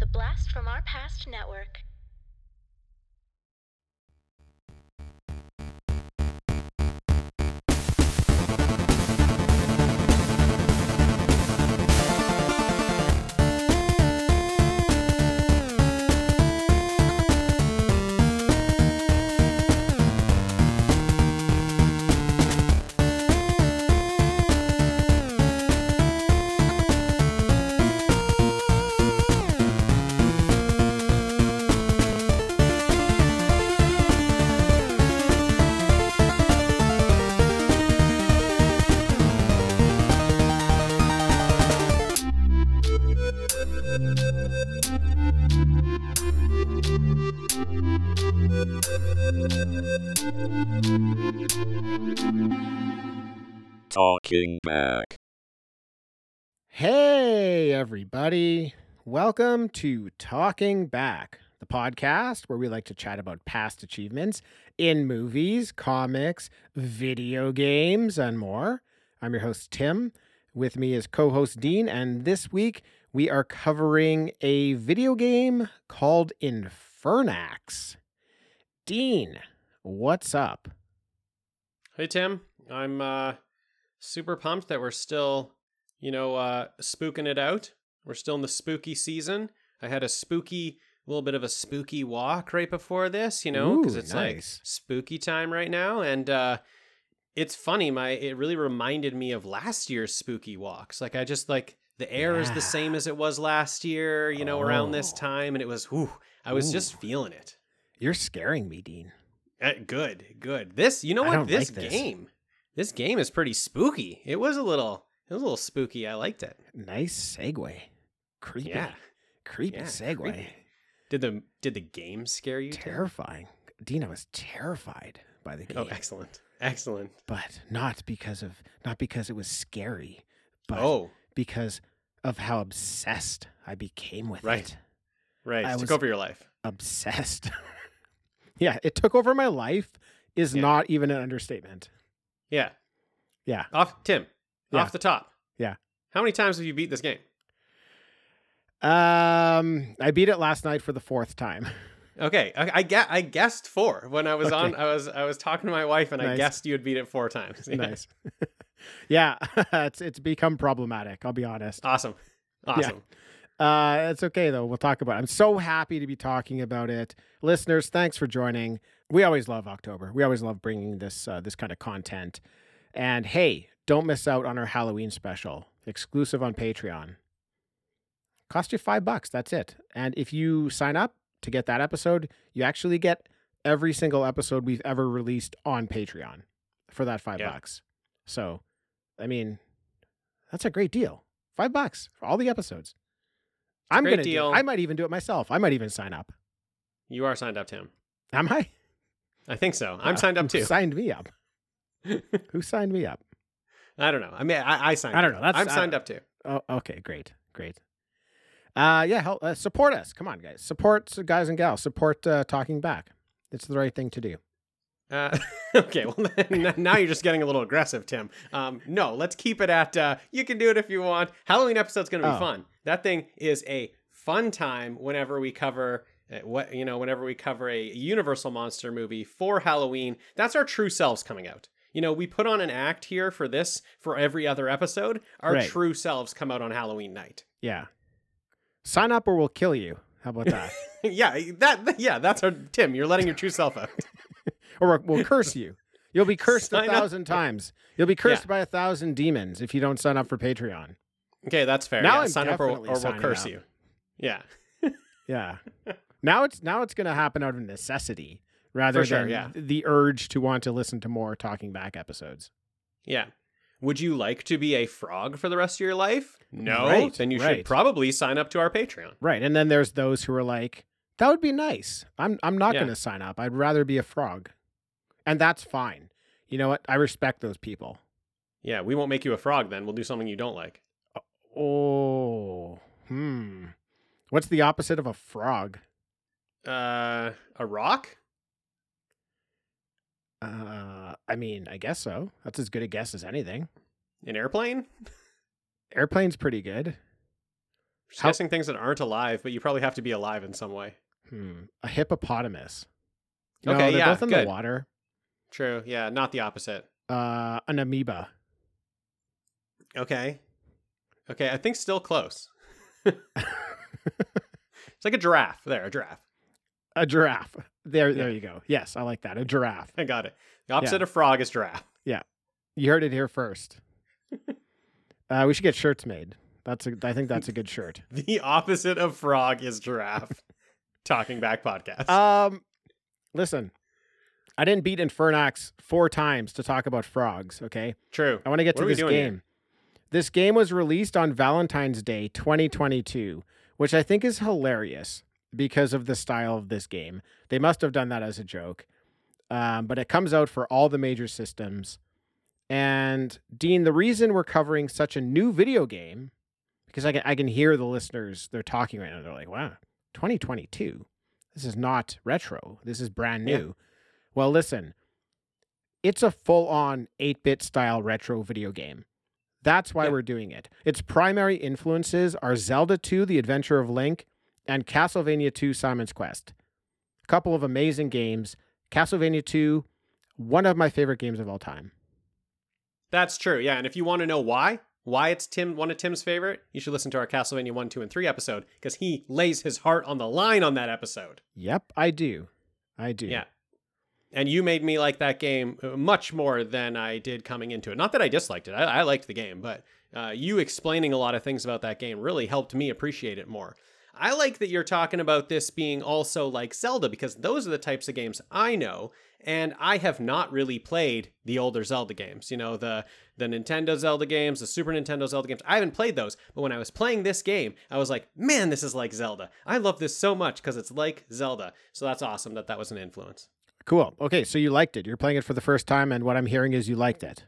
The Blast from Our Past Network. Talking back. Hey, everybody. Welcome to Talking Back, the podcast where we like to chat about past achievements in movies, comics, video games, and more. I'm your host, Tim. With me is co host Dean, and this week we are covering a video game called Infernax. Dean, what's up? Hey Tim, I'm uh super pumped that we're still, you know, uh spooking it out. We're still in the spooky season. I had a spooky little bit of a spooky walk right before this, you know, because it's like spooky time right now and uh it's funny, my it really reminded me of last year's spooky walks. Like I just like the air is the same as it was last year, you know, around this Oh. time and it was whew, I was Ooh. just feeling it. You're scaring me, Dean. Uh, good, good. This, you know I what? This, like this. game, this game is pretty spooky. It was a little, it was a little spooky. I liked it. Nice segue. Creepy. Yeah, Creepy yeah. segue. creepy. Did the did the game scare you? Terrifying. Dean, I was terrified by the oh, game. Oh, excellent, excellent. But not because of not because it was scary, but oh, because of how obsessed I became with Right. it. right. I Took over your life. Obsessed. yeah, it took over my life is Yeah. not even an understatement. Yeah. Yeah. Off Tim. Yeah. Off the top. Yeah. How many times have you beat this game? Um, I beat it last night for the fourth time. Okay, I, I, I guessed four when I was Okay. on. I was I was talking to my wife and I guessed you would beat it four times. Yeah. nice. yeah, it's it's become problematic. I'll be honest. Awesome. Awesome. Uh, it's okay though. We'll talk about it. I'm so happy to be talking about it. Listeners, thanks for joining. We always love October. We always love bringing this uh, this kind of content. And hey, don't miss out on our Halloween special, exclusive on Patreon. Cost you five bucks. That's it. And if you sign up to get that episode, you actually get every single episode we've ever released on Patreon for that five Yeah. bucks. So, I mean, that's a great deal. Five bucks for all the episodes. I'm gonna do I might even do it myself. I might even sign up. You are signed up, Tim. Am I? I think so. I'm Uh, signed up who too. Signed me up. Who signed me up? I don't know. I mean, I, I signed. I don't know. That's- I'm signed up too. Oh, okay, great, great. Uh, yeah, help, uh, support us. Come on, guys. Support guys and gals. Support uh, talking back. It's the right thing to do. Uh, okay, well then, now you're just getting a little aggressive, Tim. Um, no, let's keep it at. Uh, you can do it if you want. Halloween episode's gonna be Oh. fun. That thing is a fun time whenever we cover. Uh, What you know, whenever we cover a Universal monster movie for Halloween, that's our true selves coming out. You know, we put on an act here for this for every other episode. Our Right. true selves come out on Halloween night. Yeah. Sign up or we'll kill you. How about that? yeah, that yeah, that's our Tim. You're letting your true self out. or we'll, curse you. You'll be cursed a Sign up. thousand times. You'll be cursed Yeah. by a thousand demons if you don't sign up for Patreon. Okay, that's fair. Now yeah, sign up or, or we'll curse up. you. Yeah. Yeah. Now it's now it's going to happen out of necessity rather sure, than yeah. the urge to want to listen to more talking back episodes. Yeah. Would you like to be a frog for the rest of your life? No. Right, then you right. should probably sign up to our Patreon. Right. And then there's those who are like, that would be nice. I'm I'm not Yeah. going to sign up. I'd rather be a frog. And that's fine. You know what? I respect those people. Yeah, we won't make you a frog then. We'll do something you don't like. Oh. Hmm. What's the opposite of a frog? Uh, a rock? Uh, I mean, I guess so. That's as good a guess as anything. An airplane? Airplane's pretty good. Just How- guessing things that aren't alive, but you probably have to be alive in some way. Hmm. A hippopotamus. Okay, they're yeah, both in good. the water. True. Yeah, not the opposite. Uh, an amoeba. Okay. Okay, I think still close. it's like a giraffe. There, a giraffe. A giraffe. There, Yeah. there you go. Yes, I like that. A giraffe. I got it. The opposite Yeah. of frog is giraffe. Yeah, you heard it here first. uh, we should get shirts made. That's a. I think that's a good shirt. The opposite of frog is giraffe. Talking back podcast. Um, listen, I didn't beat Infernax four times to talk about frogs. Okay, True. I want to get What to this doing here? game. This game was released on Valentine's Day 2022, which I think is hilarious because of the style of this game. They must have done that as a joke. Um, but it comes out for all the major systems. And Dean, the reason we're covering such a new video game, because I can I can hear the listeners they're talking right now. They're like, "Wow, 2022. This is not retro. This is brand Yeah. new." Well, listen, it's a full-on 8-bit style retro video game. That's why Yeah. we're doing it. Its primary influences are Zelda 2: The Adventure of Link and Castlevania 2: Simon's Quest. A couple of amazing games. Castlevania 2, one of my favorite games of all time. That's true. Yeah, and if you want to know why, why it's Tim one of Tim's favorite, you should listen to our Castlevania 1, 2, and 3 episode because he lays his heart on the line on that episode. Yep, I do. I do. Yeah. And you made me like that game uh, much more than I did coming into it. Not that I disliked it. I, I liked the game, but uh, you explaining a lot of things about that game really helped me appreciate it more. I like that you're talking about this being also like Zelda because those are the types of games I know, and I have not really played the older Zelda games. You know, the the Nintendo Zelda games, the Super Nintendo Zelda games. I haven't played those, but when I was playing this game, I was like, man, this is like Zelda. I love this so much because it's like Zelda. So that's awesome that that was an influence. Cool. Okay, so you liked it. You're playing it for the first time, and what I'm hearing is you liked it.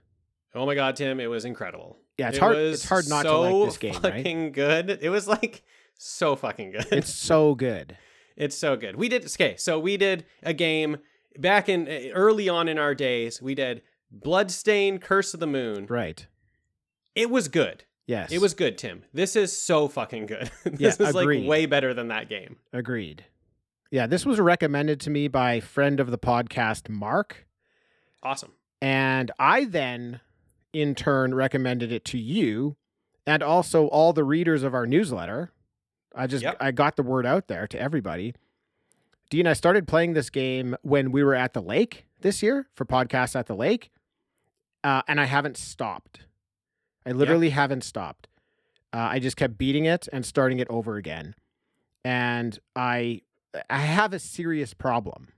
Oh my god, Tim, it was incredible. Yeah, it's It hard. It's hard not to like this game, right? fucking good. It was like so fucking good. It's so good. It's so good. We did okay. So we did a game back in uh, early on in our days. We did Bloodstained Curse of the Moon. Right. It was good. Yes. It was good, Tim. This is so fucking good. this Yeah, is agreed. like way better than that game. agreed. Yeah, this was recommended to me by friend of the podcast, Mark, Awesome. and I then, in turn, recommended it to you, and also all the readers of our newsletter. I just Yep. I got the word out there to everybody. Dean, I started playing this game when we were at the lake this year for podcast at the lake, uh, and I haven't stopped. I literally haven't stopped. Uh, I just kept beating it and starting it over again, and I I have a serious problem.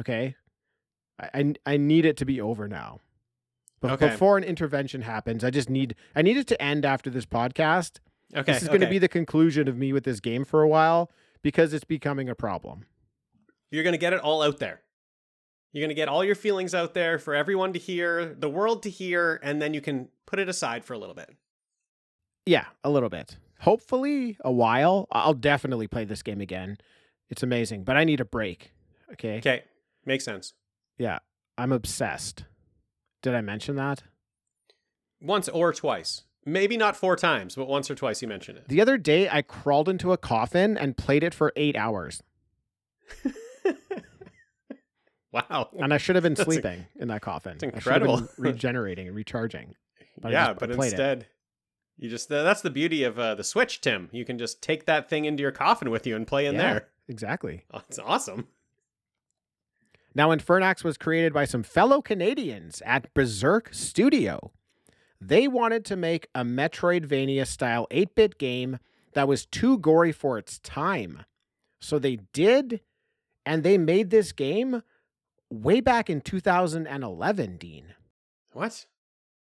Okay, I I, I need it to be over now. But Okay. before an intervention happens, I just need I need it to end after this podcast. Okay. This is going to be the conclusion of me with this game for a while because it's becoming a problem. You're going to get it all out there. You're going to get all your feelings out there for everyone to hear, the world to hear, and then you can put it aside for a little bit. Yeah, a little bit. Hopefully, a while. I'll definitely play this game again. It's amazing, but I need a break. Okay. Okay. Makes sense. Yeah, I'm obsessed. Did I mention that? Once or twice. Maybe not four times, but once or twice you mentioned it. The other day, I crawled into a coffin and played it for eight hours, wow. and I should have been That's in- sleeping in that coffin. that's I should have been incredible. regenerating and recharging. But yeah, just- but played it. instead, you just that's the beauty of uh, the Switch, Tim. You can just take that thing into your coffin with you and play in Yeah. there. Exactly. Oh, it's awesome. Now, Infernax was created by some fellow Canadians at Berzerk Studio. They wanted to make a Metroidvania style 8 bit game that was too gory for its time. So they did, and they made this game way back in 2011, Dean. What?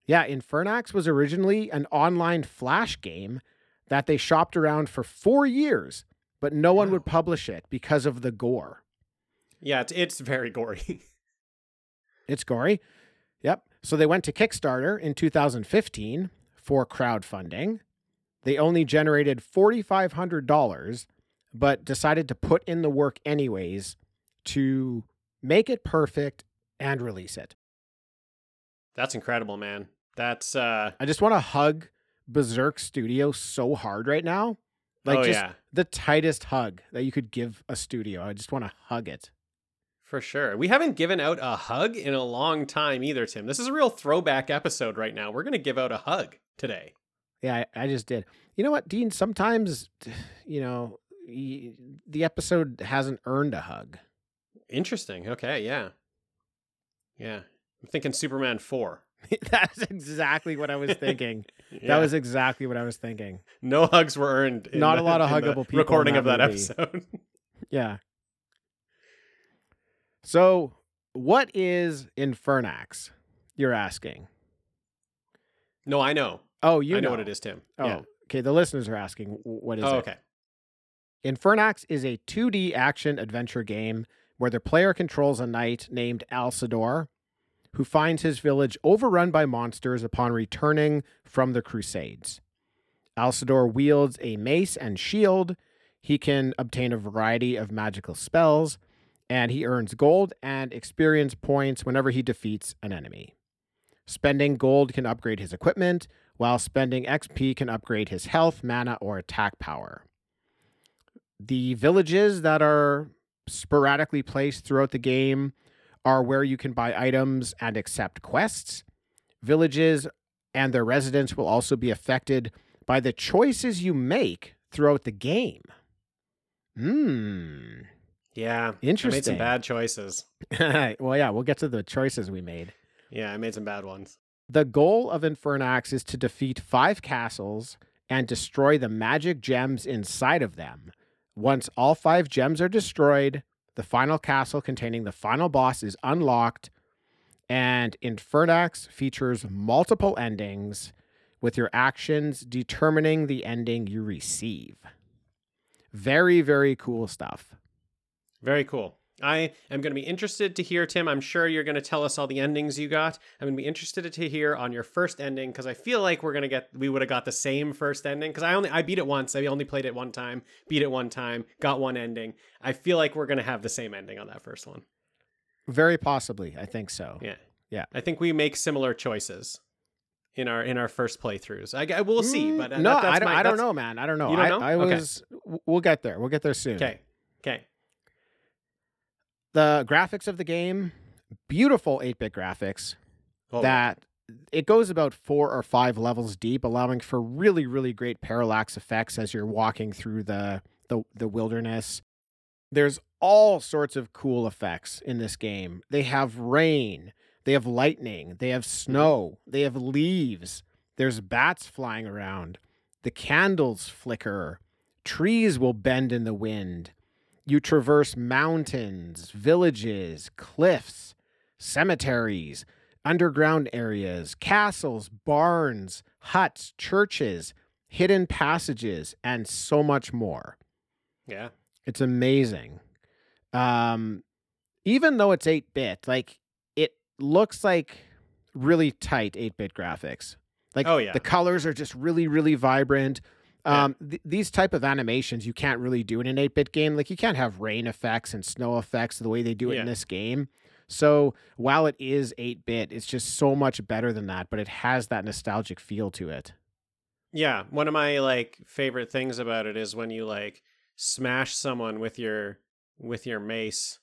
Yeah, Infernax was originally an online Flash game that they shopped around for four years, but no one Wow. would publish it because of the gore. Yeah, it's, it's very gory. It's gory. Yep. So they went to Kickstarter in 2015 for crowdfunding. They only generated $4,500, but decided to put in the work anyways to make it perfect and release it. That's incredible, man. That's uh I just want to hug Berzerk Studio so hard right now Like oh just yeah, the tightest hug that you could give a studio. I just want to hug it. For sure. We haven't given out a hug in a long time either, Tim. This is a real throwback episode right now. We're gonna give out a hug today. Yeah, I, I just did. You know what, Dean? Sometimes, you know, y- the episode hasn't earned a hug. Interesting. Okay, yeah, yeah. I'm thinking Superman four. That's exactly what I was thinking. Yeah. That was exactly what I was thinking. no hugs were earned. in Not a lot of the huggable people in Recording of that movie. episode. Yeah. So, what is Infernax? You're asking. no, I know. Oh, you I know, what it is, Tim. Oh, yeah. okay. The listeners are asking, what is Oh, it? okay. Infernax is a 2D action adventure game where the player controls a knight named Alcidor, who finds his village overrun by monsters upon returning from the Crusades. Alcidor wields a mace and shield. He can obtain a variety of magical spells, and he earns gold and experience points whenever he defeats an enemy. Spending gold can upgrade his equipment, while spending XP can upgrade his health, mana, or attack power. The villages that are sporadically placed throughout the game are where you can buy items and accept quests. Villages and their residents will also be affected by the choices you make throughout the game. Hmm. Yeah. I made Interesting. some bad choices. well, yeah, we'll get to the choices we made. Yeah, I made some bad ones. The goal of Infernax is to defeat five castles and destroy the magic gems inside of them. Once all five gems are destroyed, the final castle containing the final boss is unlocked, and Infernax features multiple endings, with your actions determining the ending you receive. Very, very cool stuff. Very cool. I am going to be interested to hear, Tim. I'm sure you're going to tell us all the endings you got. I'm going to be interested to hear on your first ending because I feel like we're going to get, we would have got the same first ending because I only, I beat it once. I only played it one time, beat it one time, got one ending. I feel like we're going to have the same ending on that first one. Very possibly, I think so. Yeah. Yeah. I think we make similar choices in our in our first playthroughs. I, I we'll see, Mm, but uh, no, that- I don't. my- I don't know, man. I don't know. You don't I, know? I Okay. was. w- We'll get there. We'll get there soon. Okay. Okay. The graphics of the game, beautiful 8-bit graphics. Oh, that it goes about four or five levels deep, allowing for really, really great parallax effects as you're walking through the the, the wilderness. There's all sorts of cool effects in this game. They have rain, they have lightning, they have snow, they have leaves. There's bats flying around. The candles flicker. Trees will bend in the wind. You traverse mountains, villages, cliffs, cemeteries, underground areas, castles, barns, huts, churches, hidden passages, and so much more. Yeah. It's amazing. Um, even though it's 8 bit, like it looks like really tight 8 bit graphics. Like Oh, yeah. the colors are just really, really vibrant. Um, th- these type of animations you can't really do in an 8 bit game. Like you can't have rain effects and snow effects the way they do it Yeah. in this game. So while it is 8 bit, it's just so much better than that, but it has that nostalgic feel to it. Yeah, one of my like favorite things about it is when you like smash someone with your with your mace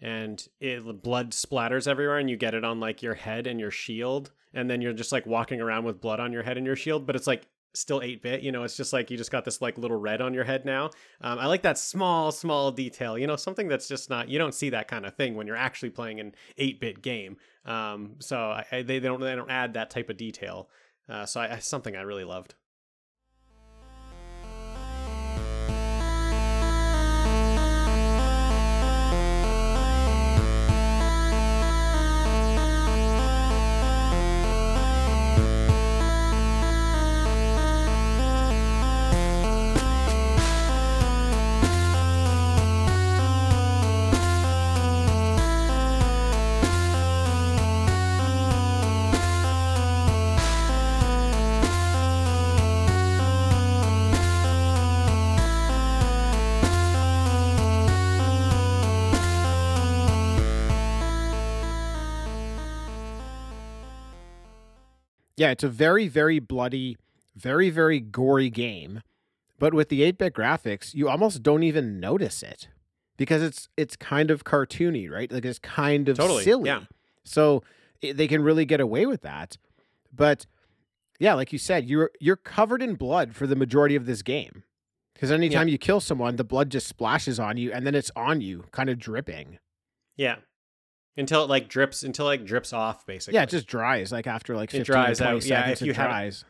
and it blood splatters everywhere and you get it on like your head and your shield and then you're just like walking around with blood on your head and your shield but it's like still 8 bit you know it's just like you just got this like little red on your head now. Um, i like that small small detail you know something that's just not you don't see that kind of thing when you're actually playing an 8 bit game. Um, so I, they, they don't they don't add that type of detail. Uh, so I something i really loved Yeah, it's a very, very bloody, very, very gory game, But with the 8-bit graphics, you almost don't even notice it because it's it's kind of cartoony, right? Like it's kind of Totally, silly. yeah. So i they can really get away with that. But yeah, like you said, you're you're covered in blood for the majority of this game. Because anytime you kill someone, the blood just splashes on you and then it's on you, kind of dripping. Yeah. Until it like drips, until it like drips off, basically. Yeah, it just dries like after like It dries 20 out. Yeah, seconds if you dries.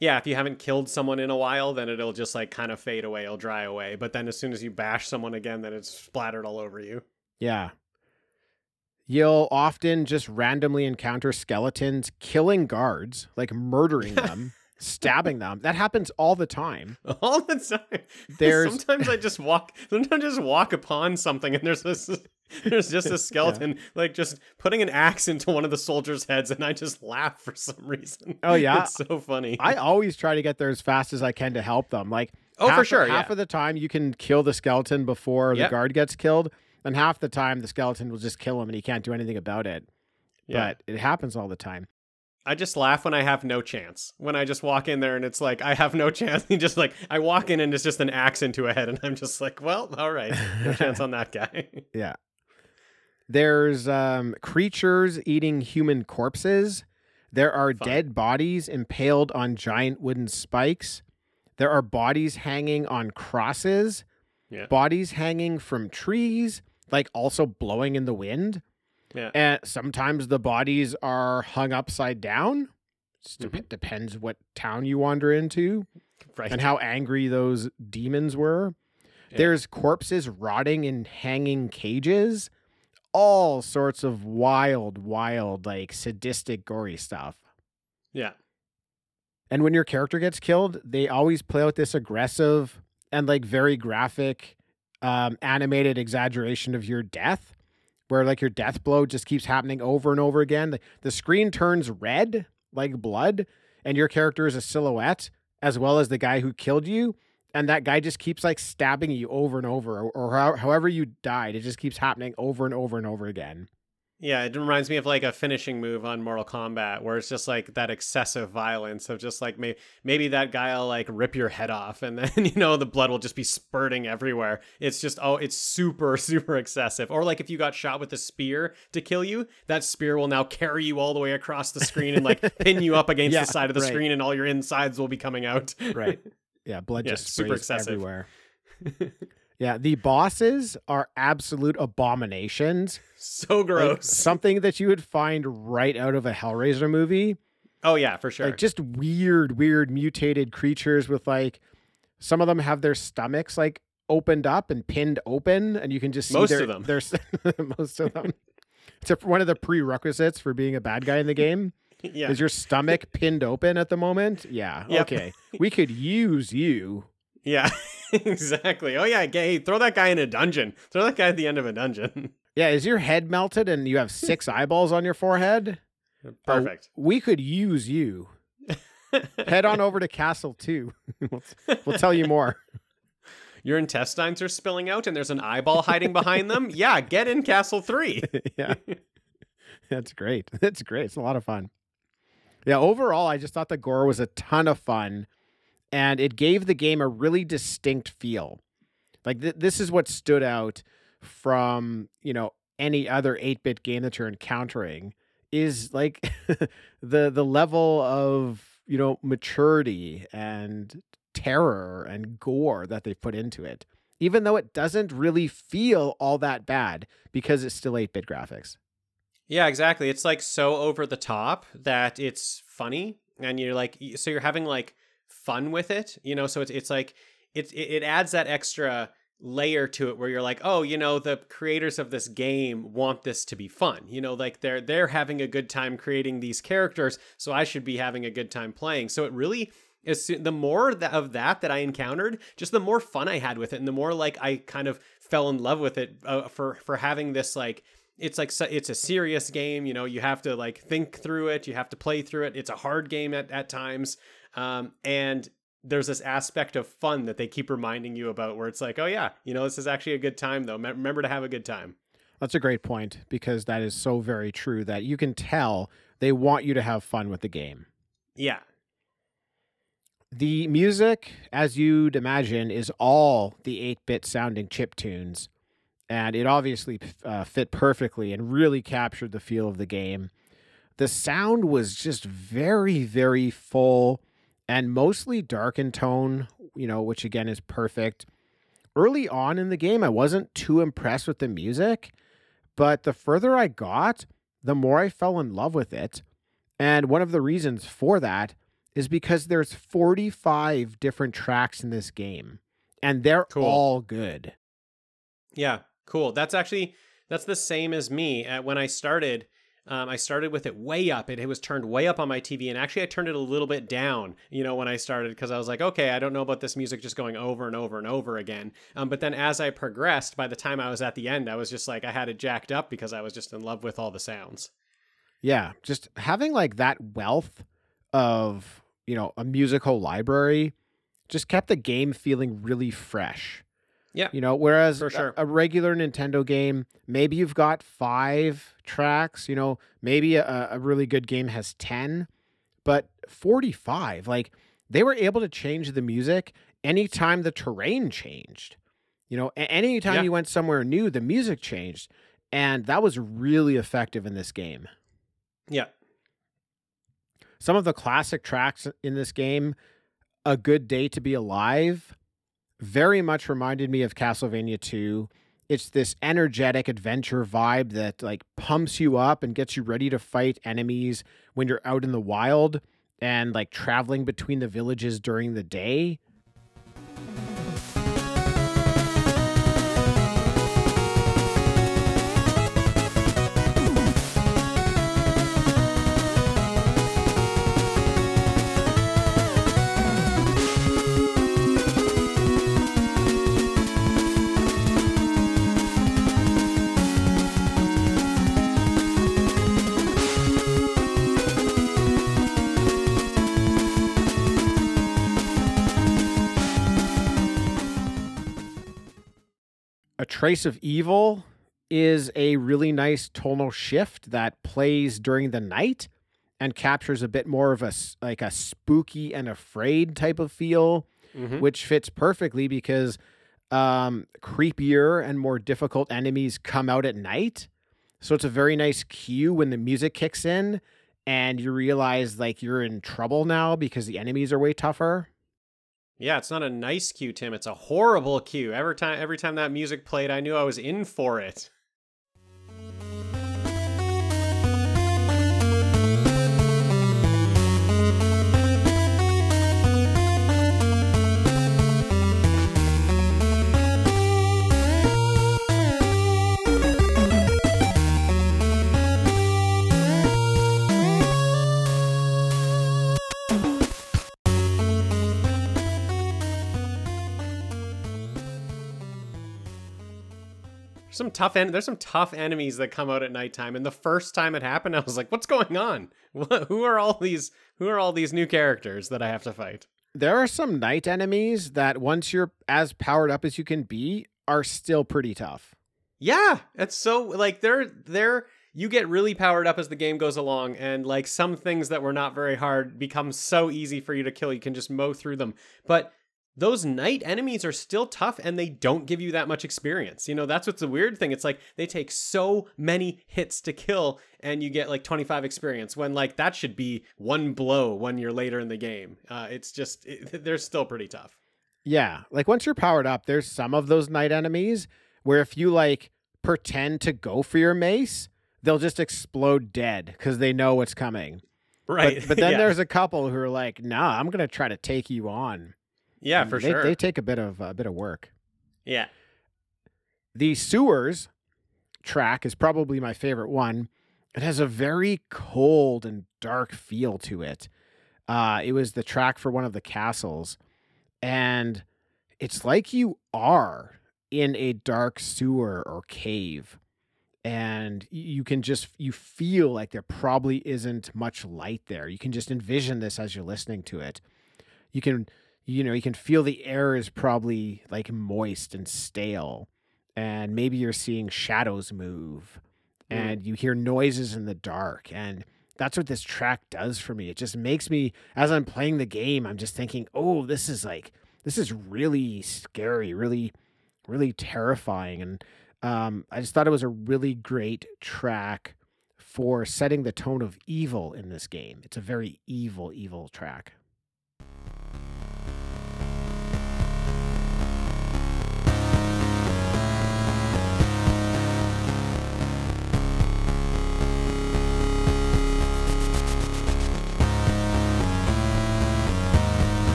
Yeah, if you haven't killed someone in a while, then it'll just like kind of fade away, it'll dry away. But then as soon as you bash someone again, then it's splattered all over you. Yeah. You'll often just randomly encounter skeletons killing guards, like murdering them, stabbing them. That happens all the time. All the time. There's- sometimes I just walk sometimes I just walk upon something and there's this there's just a skeleton like just putting an axe into one of the soldiers' heads and I just laugh for some reason. Oh, yeah? It's so funny. I always try to get there as fast as I can to help them. Like, Oh, for sure, Half yeah. of the time, you can kill the skeleton before the guard gets killed, and half the time, the skeleton will just kill him and he can't do anything about it. yeah. But it happens all the time. I just laugh when I have no chance. When I just walk in there and it's like I have no chance. And just like I walk in and it's just an axe into a head and I'm just like, well, all right. No chance on that guy. Yeah. There's um, creatures eating human corpses. There are Fun. dead bodies impaled on giant wooden spikes. There are bodies hanging on crosses. Yeah. Bodies hanging from trees, like also blowing in the wind. Yeah. And sometimes the bodies are hung upside down. It Mhm. depends what town you wander into Right. and how angry those demons were. Yeah. There's corpses rotting in hanging cages, all sorts of wild, wild, like sadistic, gory stuff. yeah. And when your character gets killed, they always play out this aggressive and like very graphic, um, animated exaggeration of your death, where like your death blow just keeps happening over and over again. The, the screen turns red like blood, and your character is a silhouette as well as the guy who killed you. And that guy just keeps like stabbing you over and over, or, or how, however you died. It just keeps happening over and over and over again. Yeah, it reminds me of like a finishing move on Mortal Kombat where it's just like that excessive violence of just like maybe maybe that guy'll like rip your head off and then you know the blood will just be spurting everywhere. It's just oh it's super super excessive. Or like if you got shot with a spear to kill you, that spear will now carry you all the way across the screen and like pin you up against Yeah, the side of the right. screen and all your insides will be coming out. Right. Yeah, blood Yeah, just super excessive. everywhere. yeah, the bosses are absolute abominations. so Like, gross. something that you would find right out of a Hellraiser movie. oh yeah, for sure. Like just weird, weird mutated creatures with like some of them have their stomachs like opened up and pinned open, and you can just see Most their, of them. Their, most of them. It's a, one of the prerequisites for being a bad guy in the game. Yeah. Is your stomach pinned open at the moment? Yeah. Yep. Okay. We could use you. Yeah, exactly. Oh yeah, hey, throw that guy in a dungeon. Throw that guy at the end of a dungeon. Yeah, is your head melted and you have six eyeballs on your forehead? Oh, perfect. We could use you. Head on over to Castle 2. we'll, we'll tell you more. Your intestines are spilling out and there's an eyeball hiding behind them. Yeah, get in Castle 3. yeah. That's great. That's great. It's a lot of fun. Yeah, overall, I just thought the gore was a ton of fun and it gave the game a really distinct feel. Like, th- this is what stood out from, you know, any other 8 bit game that you're encountering is like the the level of, you know, maturity and terror and gore that they put into it. Even though it doesn't really feel all that bad because it's still 8 bit graphics. Yeah, exactly. It's like so over the top that it's funny and you're like so you're having like fun with it, you know, so it's it's like it it adds that extra layer to it where you're like, "Oh, you know, the creators of this game want this to be fun." You know, like they're they're having a good time creating these characters, so I should be having a good time playing. So it really is the more of that that I encountered, just the more fun I had with it and the more like I kind of fell in love with it uh, for for having this like it's like it's a serious game you know you have to like think through it you have to play through it it's a hard game at, at times um, and there's this aspect of fun that they keep reminding you about where it's like oh yeah you know this is actually a good time though remember to have a good time That's a great point because that is so very true that you can tell they want you to have fun with the game. yeah The music, as you'd imagine, is all the 8 bit sounding chip tunes. And it obviously uh, fit perfectly and really captured the feel of the game. The sound was just very, very full and mostly dark in tone, you know, which again is perfect. Early on in the game, I wasn't too impressed with the music, but the further I got, the more I fell in love with it. And one of the reasons for that is because there's 45 different tracks in this game and they're Cool. all good. Yeah, cool. That's actually that's the same as me. Uh, when I started, um, I started with it way up. It, it was turned way up on my TV, and actually, I turned it a little bit down. You know, when I started, because I was like, okay, I don't know about this music just going over and over and over again. Um, but then as I progressed, by the time I was at the end, I was just like, I had it jacked up because I was just in love with all the sounds. Yeah, just having like that wealth of, you know, a musical library just kept the game feeling really fresh. Yeah, You know, whereas For a- a, regular Nintendo game, maybe you've got five tracks, you know, maybe a, a really good game has 10, but 45, like they were able to change the music anytime the terrain changed. You know, anytime Yeah. you went somewhere new, the music changed. And that was really effective in this game. yeah, Some of the classic tracks in this game, A Good Day to Be Alive, very much reminded me of Castlevania 2. It's this energetic adventure vibe that like pumps you up and gets you ready to fight enemies when you're out in the wild and like traveling between the villages during the day. A Trace of Evil is a really nice tonal shift that plays during the night and captures a bit more of a like a spooky and afraid type of feel, Mhm. which fits perfectly because um, creepier and more difficult enemies come out at night. So it's a very nice cue when the music kicks in and you realize like you're in trouble now because the enemies are way tougher. Yeah. It's not a nice cue, Tim. It's a horrible cue. Every time, every time that music played, I knew I was in for it. Some tough en- there's some tough enemies that come out at nighttime and the first time it happened I was like what's going on? What, who are all these who are all these new characters that I have to fight? There are some night enemies that once you're as powered up as you can be are still pretty tough. Yeah, it's so like they're they're you get really powered up as the game goes along and like some things that were not very hard become so easy for you to kill you can just mow through them. But those night enemies are still tough and they don't give you that much experience. You know, that's what's the weird thing. It's like they take so many hits to kill and you get like 25 experience when like that should be one blow when you're later in the game. Uh, it's just, it, they're still pretty tough. Yeah, like once you're powered up, there's some of those night enemies where if you like pretend to go for your mace, they'll just explode dead because they know what's coming. Right. But, but then yeah. there's a couple who are like, "Nah, I'm gonna try to take you on." Yeah, And for they, sure. They take a bit of a bit of work. yeah. The sewers track is probably my favorite one. It has a very cold and dark feel to it. Uh, it was the track for one of the castles, and it's like you are in a dark sewer or cave, and you can just you feel like there probably isn't much light there. You can just envision this as you're listening to it. You can you know you can feel the air is probably like moist and stale and maybe you're seeing shadows move Mm. and you hear noises in the dark and that's what this track does for me. It just makes me as I'm playing the game, I'm just thinking, "Oh, this is like this is really scary, really really terrifying." And um, I just thought it was a really great track for setting the tone of evil in this game. It's a very evil, evil track.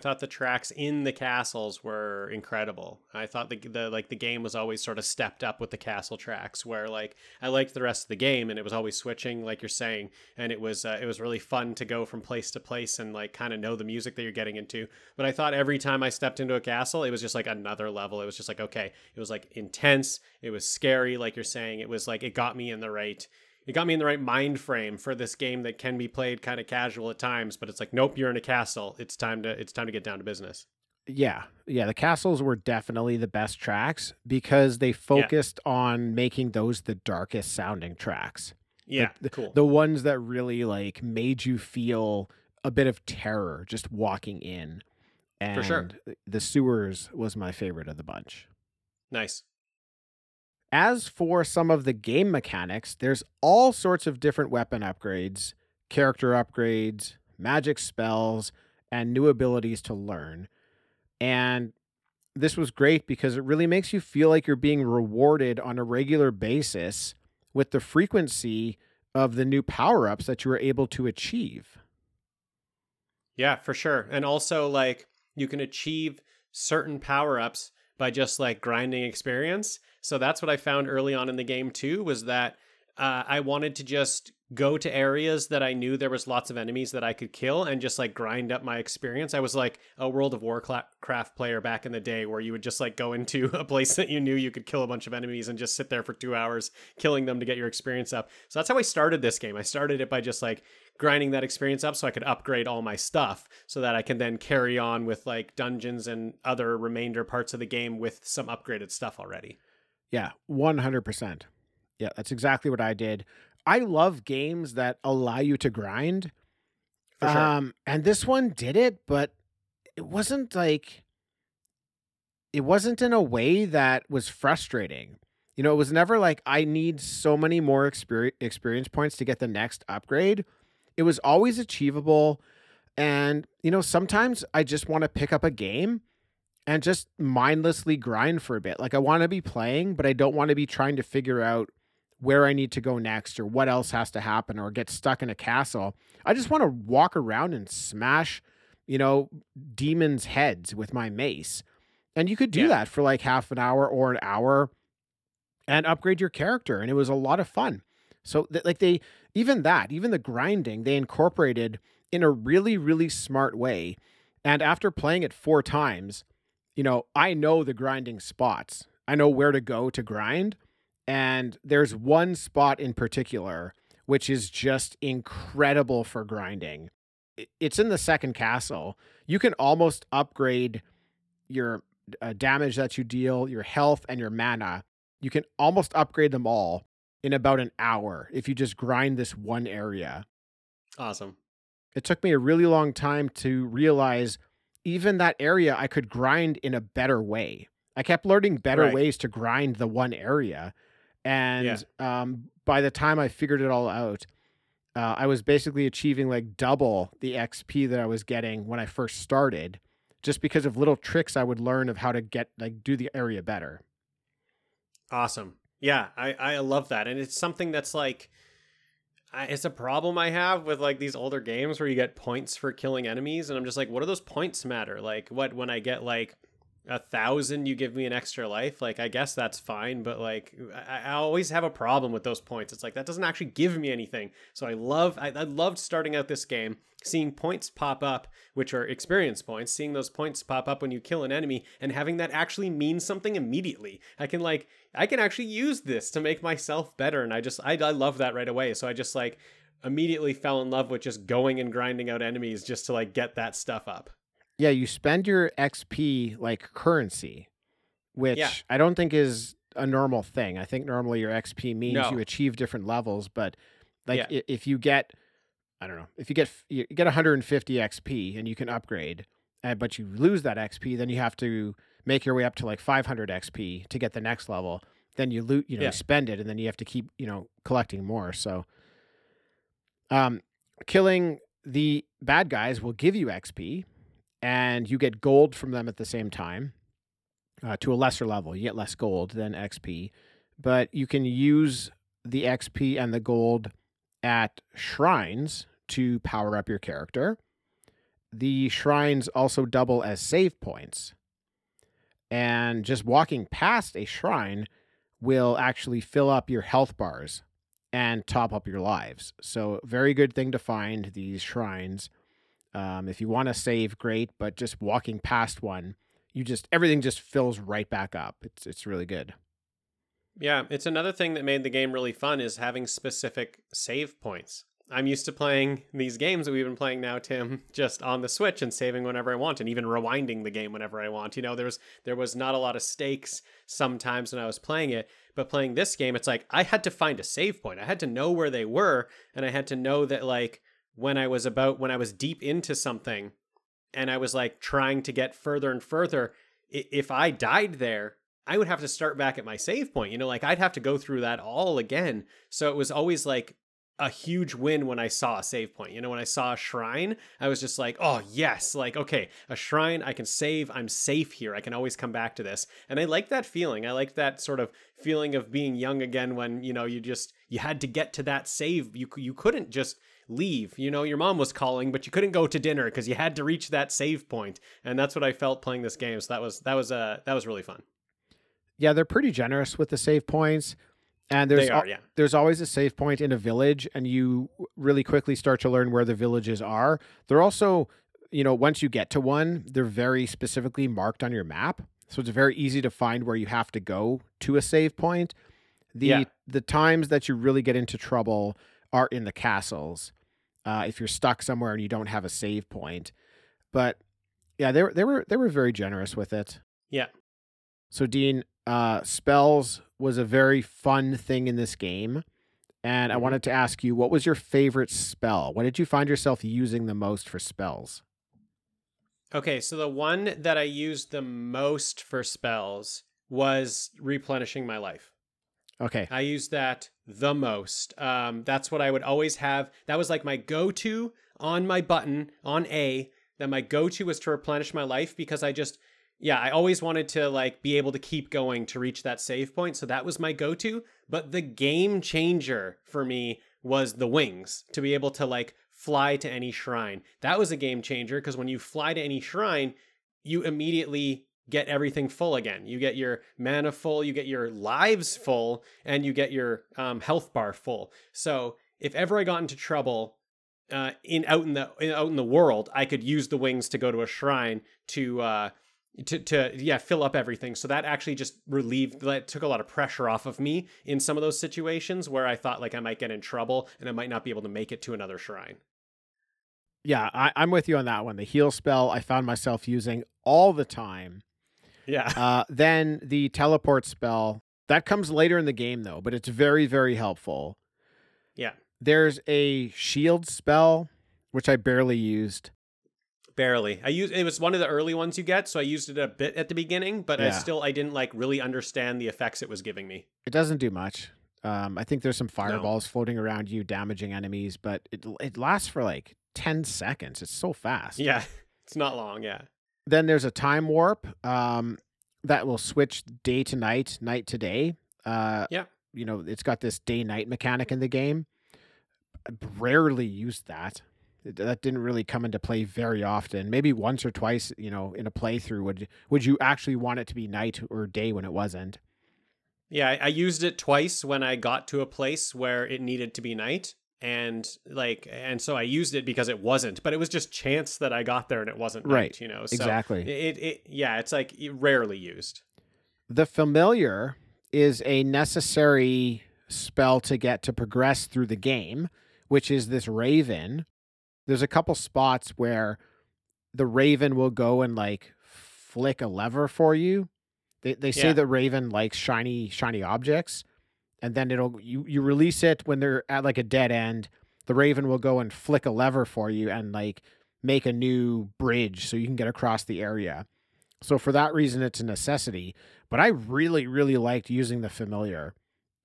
Thought the tracks in the castles were incredible. I thought the, the like the game was always sort of stepped up with the castle tracks, where like I liked the rest of the game, and it was always switching, like you're saying, and it was uh, it was really fun to go from place to place and like kind of know the music that you're getting into. But I thought every time I stepped into a castle, it was just like another level. It was just like okay, it was like intense, it was scary, like you're saying, it was like it got me in the right it got me in the right mind frame for this game that can be played kind of casual at times but it's like nope you're in a castle it's time to it's time to get down to business Yeah, yeah, the castles were definitely the best tracks because they focused on making those the darkest sounding tracks. yeah the, cool The ones that really like made you feel a bit of terror just walking in. And For sure. the sewers was my favorite of the bunch. nice As for some of the game mechanics, there's all sorts of different weapon upgrades, character upgrades, magic spells, and new abilities to learn. And this was great because it really makes you feel like you're being rewarded on a regular basis with the frequency of the new power ups that you were able to achieve. Yeah, for sure. And also like you can achieve certain power-ups by just like grinding experience. So that's what I found early on in the game too was that uh, I wanted to just go to areas that I knew there was lots of enemies that I could kill and just like grind up my experience. I was like a World of Warcraft player back in the day where you would just like go into a place that you knew you could kill a bunch of enemies and just sit there for 2 hours killing them to get your experience up. So that's how I started this game. I started it by just like grinding that experience up so I could upgrade all my stuff so that I can then carry on with like dungeons and other remainder parts of the game with some upgraded stuff already. Yeah, 100%. Yeah, that's exactly what I did. I love games that allow you to grind. Sure. Um, and this one did it, but it wasn't like it wasn't in a way that was frustrating. You know, it was never like I need so many more experience experience points to get the next upgrade. It was always achievable. And, you know, sometimes I just want to pick up a game and just mindlessly grind for a bit. Like I want to be playing, but I don't want to be trying to figure out where I need to go next or what else has to happen or get stuck in a castle. I just want to walk around and smash, you know, demons' heads with my mace. And you could do Yeah. that for like half an hour or an hour and upgrade your character. And it was a lot of fun. So, th- like, they, even that, even the grinding, they incorporated in a really, really smart way. And after playing it four times, you know, I know the grinding spots. I know where to go to grind. And there's one spot in particular which is just incredible for grinding. It's in the second castle. You can almost upgrade your uh, damage that you deal, your health, and your mana. You can almost upgrade them all in about an hour if you just grind this one area Awesome. it took me a really long time to realize even that area I could grind in a better way. I kept learning better Right. ways to grind the one area. And um, by the time I figured it all out, uh, I was basically achieving like double the XP that I was getting when I first started, just because of little tricks I would learn of how to get like do the area better. Awesome. Yeah, I I love that, and it's something that's like, I, it's a problem I have with like these older games where you get points for killing enemies, and I'm just like, what do those points matter? Like, what when I get like a thousand you give me an extra life like i guess that's fine but like I, I, always have a problem with those points. It's like that doesn't actually give me anything. So i love I, I loved starting out this game seeing points pop up which are experience points seeing those points pop up when you kill an enemy and having that actually mean something immediately. I can like i can actually use this to make myself better and i just i, I love that right away. So i just like immediately fell in love with just going and grinding out enemies just to like get that stuff up yeah, you spend your XP like currency, which Yeah. I don't think is a normal thing. I think normally your XP means No. you achieve different levels, but like Yeah. if you get, I don't know, if you get you get 150 XP and you can upgrade, uh, but you lose that XP, then you have to make your way up to like 500 XP to get the next level. Then you loot, you know, Yeah. you spend it, and then you have to keep, you know, collecting more. So, um, killing the bad guys will give you XP, and you get gold from them at the same time uh, to a lesser level. You get less gold than XP, but you can use the XP and the gold at shrines to power up your character. The shrines also double as save points. And just walking past a shrine will actually fill up your health bars and top up your lives. So, very good thing to find these shrines. Um, if you want to save, great, but just walking past one, you just everything just fills right back up. It's it's really good. Yeah, it's another thing that made the game really fun is having specific save points. I'm used to playing these games that we've been playing now, Tim, just on the Switch and saving whenever I want and even rewinding the game whenever I want. You know, there was there was not a lot of stakes sometimes when I was playing it, but playing this game, it's like I had to find a save point. I had to know where they were, and I had to know that like when I was about when I was deep into something and I was like trying to get further and further, if I died there, I would have to start back at my save point. You know, like I'd have to go through that all again. So it was always like a huge win when I saw a save point. You know, when I saw a shrine, I was just like, oh, yes, like, okay, a shrine, I can save, I'm safe here. I can always come back to this. And I like that feeling. I like that sort of feeling of being young again when, you know, you just, you had to get to that save. You, you couldn't just leave. You know, your mom was calling, but you couldn't go to dinner because you had to reach that save point. And that's what I felt playing this game. So that was, that was, uh, that was really fun. Yeah, they're pretty generous with the save points. And there's are, al- yeah. there's always a save point in a village and you really quickly start to learn where the villages are. They're also, you know, once you get to one, they're very specifically marked on your map. So it's very easy to find where you have to go to a save point. The Yeah. the times that you really get into trouble are in the castles. Uh, if you're stuck somewhere and you don't have a save point. But yeah, they were they were they were very generous with it. Yeah. So Dean, uh, spells was a very fun thing in this game, and I Mhm. wanted to ask you, what was your favorite spell? What did you find yourself using the most for spells? Okay, so the one that I used the most for spells was replenishing my life. Okay, I used that the most. Um, that's what I would always have. That was like my go to on my button on A. That my go to was to replenish my life because I just, yeah, I always wanted to like be able to keep going to reach that save point. So that was my go to. But the game changer for me was the wings to be able to like fly to any shrine. That was a game changer because when you fly to any shrine, you immediately get everything full again. You get your mana full, you get your lives full, and you get your um, health bar full. So if ever I got into trouble uh, in out in the in, out in the world, I could use the wings to go to a shrine to uh, to to yeah fill up everything. So that actually just relieved that took a lot of pressure off of me in some of those situations where I thought like I might get in trouble and I might not be able to make it to another shrine. yeah, I, I'm with you on that one. The heal spell I found myself using all the time. Yeah. Uh, then the teleport spell that comes later in the game though, but it's very very helpful. Yeah. There's a shield spell which I barely used. Barely. I used it was one of the early ones you get, so I used it a bit at the beginning, but I still I didn't like really understand the effects it was giving me. It doesn't do much. Um, I think there's some fireballs floating around you, damaging enemies, but it it lasts for like ten seconds. It's so fast. Yeah. It's not long, yeah. Then there's a time warp um, that will switch day to night, night to day. Uh, Yeah. You know, it's got this day night mechanic in the game. I rarely used that. That didn't really come into play very often. Maybe once or twice, you know, in a playthrough. Would would you actually want it to be night or day when it wasn't? Yeah, I, I used it twice when I got to a place where it needed to be night. And like, and so I used it because it wasn't, but it was just chance that I got there and it wasn't Right. you know. So Exactly. It, it, yeah, it's like rarely used. The familiar is a necessary spell to get to progress through the game, which is this raven. There's a couple spots where the raven will go and like flick a lever for you. They they say Yeah. the raven likes shiny shiny objects, and then it'll you you release it when they're at like a dead end. The raven will go and flick a lever for you and like make a new bridge so you can get across the area. So for that reason, it's a necessity. But I really, really liked using the familiar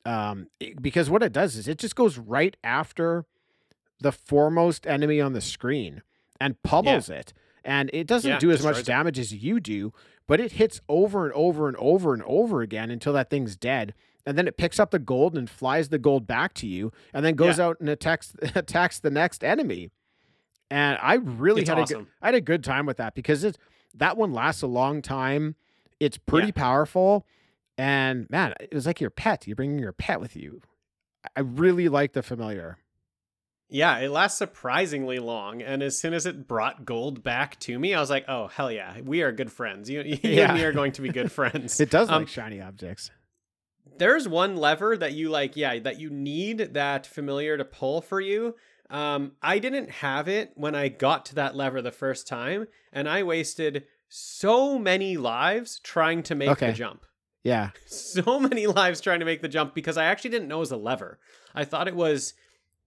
um, because what it does is it just goes right after the foremost enemy on the screen and pummels it. And it doesn't Yeah, do as much destroys it. damage as you do, but it hits over and over and over and over again until that thing's dead. And then it picks up the gold and flies the gold back to you, and then goes out and attacks attacks the next enemy. And I really It's had a good, I had a good time with that because it that one lasts a long time. It's pretty Yeah. powerful, and man, it was like your pet. You're bringing your pet with you. I really like the familiar. Yeah, it lasts surprisingly long, and as soon as it brought gold back to me, I was like, "Oh hell yeah, we are good friends. You, you Yeah. and me are going to be good friends." It does Um, like shiny objects. There's one lever that you like yeah that you need that familiar to pull for you. Um i didn't have it when i got to that lever the first time and i wasted so many lives trying to make Okay. the jump. Yeah, so many lives trying to make the jump because i actually didn't know it was a lever. I thought it was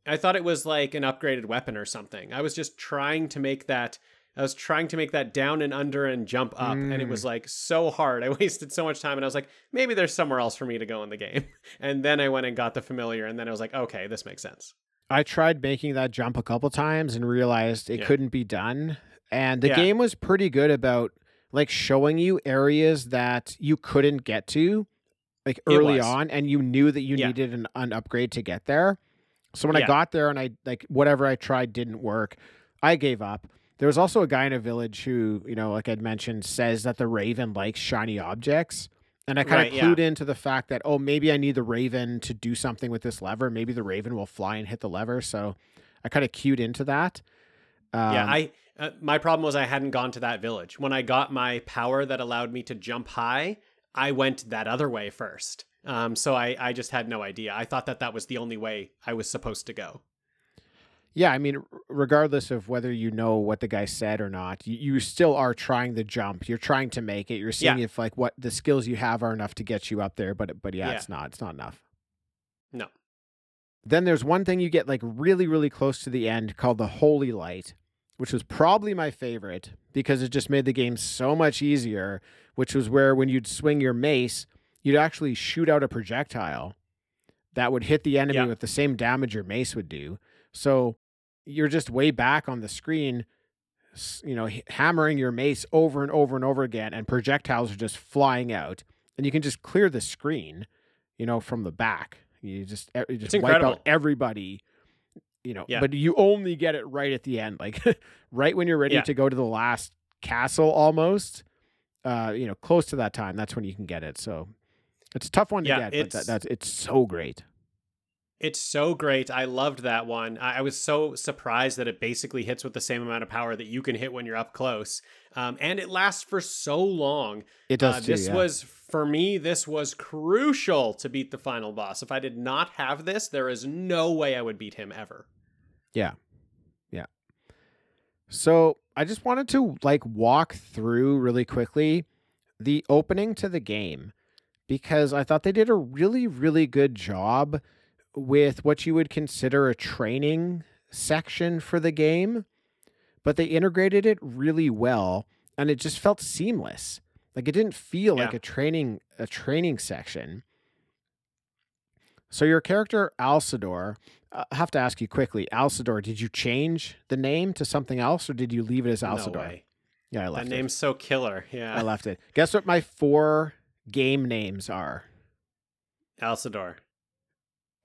i thought it was like an upgraded weapon or something. I was just trying to make that I was trying to make that down and under and jump up, and it Mm. was like so hard. I wasted so much time, and I was like, maybe there's somewhere else for me to go in the game. And then I went and got the familiar, and then I was like, okay, this makes sense. I tried making that jump a couple times and realized it Yeah. couldn't be done. And the Yeah. game was pretty good about like showing you areas that you couldn't get to like early on and you knew that you Yeah. needed an, an upgrade to get there. So when I got there and I like whatever I tried didn't work, I gave up. There was also a guy in a village who, you know, like I'd mentioned, says that the raven likes shiny objects. And I kind Right, of yeah. clued into the fact that, oh, maybe I need the raven to do something with this lever. Maybe the raven will fly and hit the lever. So I kind of cued into that. Um, yeah, I uh, my problem was I hadn't gone to that village. When I got my power that allowed me to jump high, I went that other way first. Um, so I I just had no idea. I thought that that was the only way I was supposed to go. Yeah, I mean, regardless of whether you know what the guy said or not, you, you still are trying the jump. You're trying to make it. You're seeing Yeah. if like what the skills you have are enough to get you up there. But but yeah, Yeah. it's not. It's not enough. No. Then there's one thing you get like really, really close to the end called the Holy Light, which was probably my favorite because it just made the game so much easier. Which was where when you'd swing your mace, you'd actually shoot out a projectile that would hit the enemy Yeah. with the same damage your mace would do. So you're just way back on the screen, you know, hammering your mace over and over and over again, and projectiles are just flying out, and you can just clear the screen, you know, from the back. You just you just wipe incredible. out everybody, you know. Yeah. But you only get it right at the end, like right when you're ready Yeah. to go to the last castle, almost. Uh, you know, close to that time, that's when you can get it. So it's a tough one to Yeah, get, but that, that's it's so great. It's so great. I loved that one. I I was so surprised that it basically hits with the same amount of power that you can hit when you're up close, um, and it lasts for so long. It does Uh, too. this yeah. was for me. This was crucial to beat the final boss. If I did not have this, there is no way I would beat him ever. Yeah. Yeah. So I just wanted to like walk through really quickly the opening to the game because I thought they did a really, really good job with what you would consider a training section for the game, but they integrated it really well and it just felt seamless. Like it didn't feel like a training a training section. So your character Alcidor, uh, I have to ask you quickly, Alcidor, did you change the name to something else or did you leave it as Alcidor? No way. Yeah, I That left it. name's so killer. Yeah. I left it. Guess what my four game names are? Alcidor.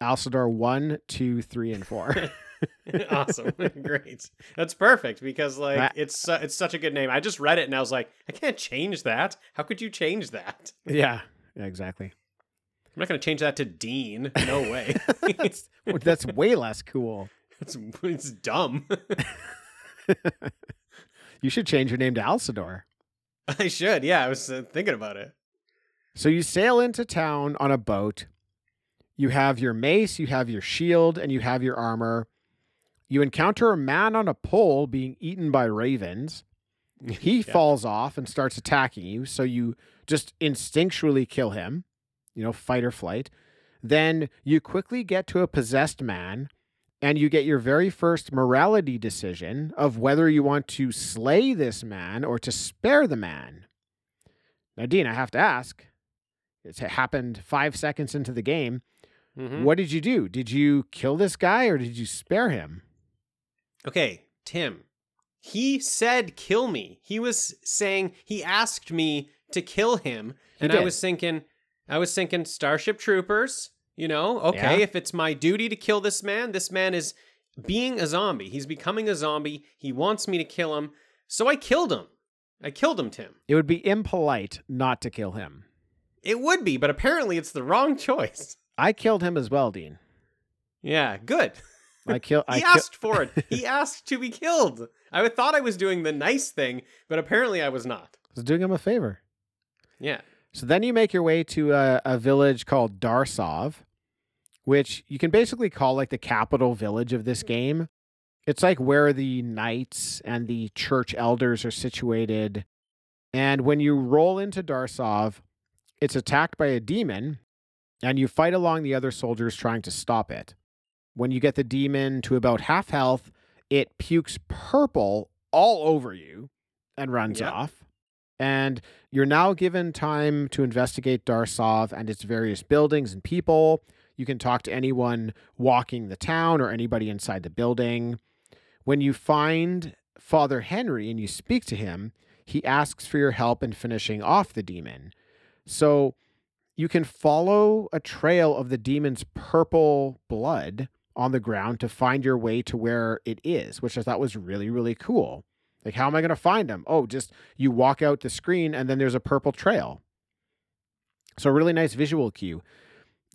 Alcidor one, two, three, and four. awesome, great. That's perfect because like That- it's su- it's such a good name. I just read it and I was like, I can't change that. How could you change that? Yeah, yeah, exactly. I'm not going to change that to Dean. No way. That's, that's way less cool. it's it's dumb. You should change your name to Alcidor. I should. Yeah, I was uh, thinking about it. So you sail into town on a boat. You have your mace, you have your shield, and you have your armor. You encounter a man on a pole being eaten by ravens. He Yeah. falls off and starts attacking you, so you just instinctually kill him, you know, fight or flight. Then you quickly get to a possessed man and you get your very first morality decision of whether you want to slay this man or to spare the man. Now, Dean, I have to ask. It's happened five seconds into the game. Mhm. What did you do? Did you kill this guy or did you spare him? Okay, Tim. He said kill me. He was saying he asked me to kill him, and I was thinking I was thinking Starship Troopers, you know, okay, Yeah. if it's my duty to kill this man, this man is being a zombie. He's becoming a zombie. He wants me to kill him. So I killed him. I killed him, Tim. It would be impolite not to kill him. It would be, but apparently it's the wrong choice. I killed him as well, Dean. Yeah, good. I kill. I He kill- asked for it. He asked to be killed. I thought I was doing the nice thing, but apparently I was not. I was doing him a favor. Yeah. So then you make your way to a, a village called Darsov, which you can basically call like the capital village of this game. It's like where the knights and the church elders are situated. And when you roll into Darsov, it's attacked by a demon, and you fight along the other soldiers trying to stop it. When you get the demon to about half health, it pukes purple all over you and runs Yep. off. And you're now given time to investigate Darsov and its various buildings and people. You can talk to anyone walking the town or anybody inside the building. When you find Father Henry and you speak to him, he asks for your help in finishing off the demon. So you can follow a trail of the demon's purple blood on the ground to find your way to where it is, which I thought was really, really cool. Like, how am I going to find him? Oh, just you walk out the screen and then there's a purple trail. So, a really nice visual cue.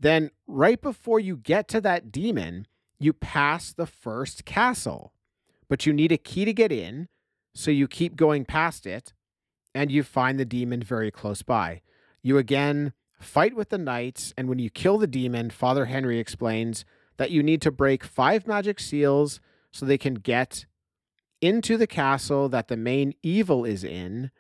Then, right before you get to that demon, you pass the first castle, but you need a key to get in. So, you keep going past it and you find the demon very close by. You again fight with the knights, and when you kill the demon, Father Henry explains that you need to break five magic seals so they can get into the castle that the main evil is in,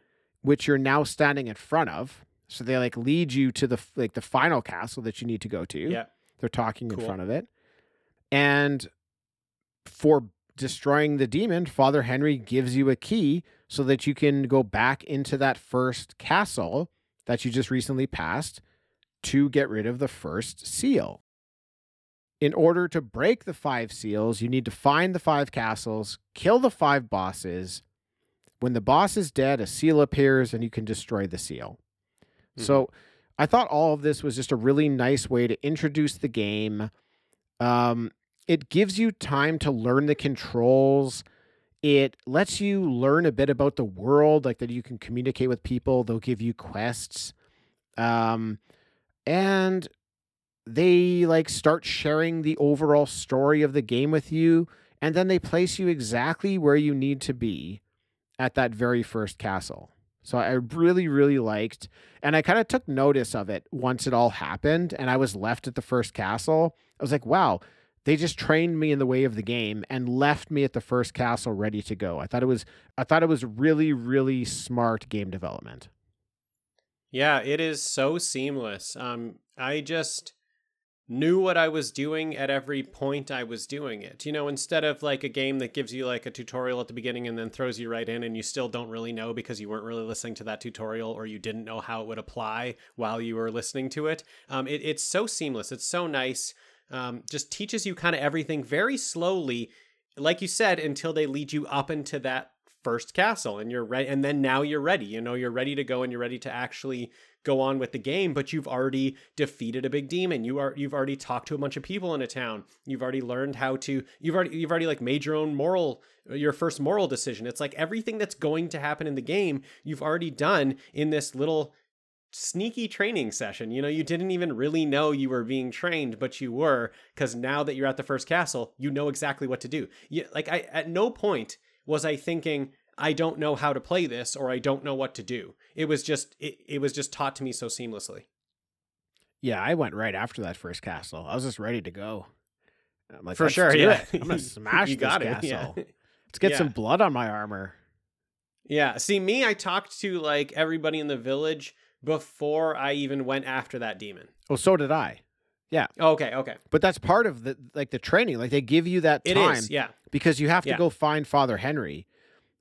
which you're now standing in front of. So they like lead you to the like the final castle that you need to go to. Yeah. They're talking in front of it. And for destroying the demon, Father Henry gives you a key so that you can go back into that first castle that you just recently passed to get rid of the first seal. In order to break the five seals, you need to find the five castles, kill the five bosses. When the boss is dead, a seal appears and you can destroy the seal. So I thought all of this was just a really nice way to introduce the game. Um, it gives you time to learn the controls. It lets you learn a bit about the world, like that you can communicate with people. They'll give you quests. Um, and they like start sharing the overall story of the game with you. And then they place you exactly where you need to be at that very first castle. So I really, really liked, and I kind of took notice of it once it all happened, and I was left at the first castle. I was like, wow, they just trained me in the way of the game and left me at the first castle ready to go. I thought it was, I thought it was really, really smart game development. Yeah, it is so seamless. Um, I just knew what I was doing at every point I was doing it. You know, instead of like a game that gives you like a tutorial at the beginning and then throws you right in and you still don't really know because you weren't really listening to that tutorial or you didn't know how it would apply while you were listening to it. Um, it it's so seamless. It's so nice. Um, just teaches you kind of everything very slowly, like you said, until they lead you up into that first castle and you're ready and then now you're ready you know you're ready to go and you're ready to actually go on with the game but you've already defeated a big demon you are you've already talked to a bunch of people in a town you've already learned how to you've already you've already like made your own moral your first moral decision it's like everything that's going to happen in the game you've already done in this little sneaky training session. You know, you didn't even really know you were being trained, but you were because now that you're at the first castle, you know exactly what to do. You, like I at no point was I thinking I don't know how to play this or I don't know what to do. It was just it, it was just taught to me so seamlessly. Yeah, I went right after that first castle. I was just ready to go. I'm like, For sure, yeah. it. I'm gonna smash You this got it, castle. yeah. Let's get some blood on my armor. Yeah, see me I talked to like everybody in the village before I even went after that demon. Well, so did I. Yeah. Okay, okay. But that's part of the like the training. Like they give you that time is. Yeah. because you have to Yeah. go find Father Henry.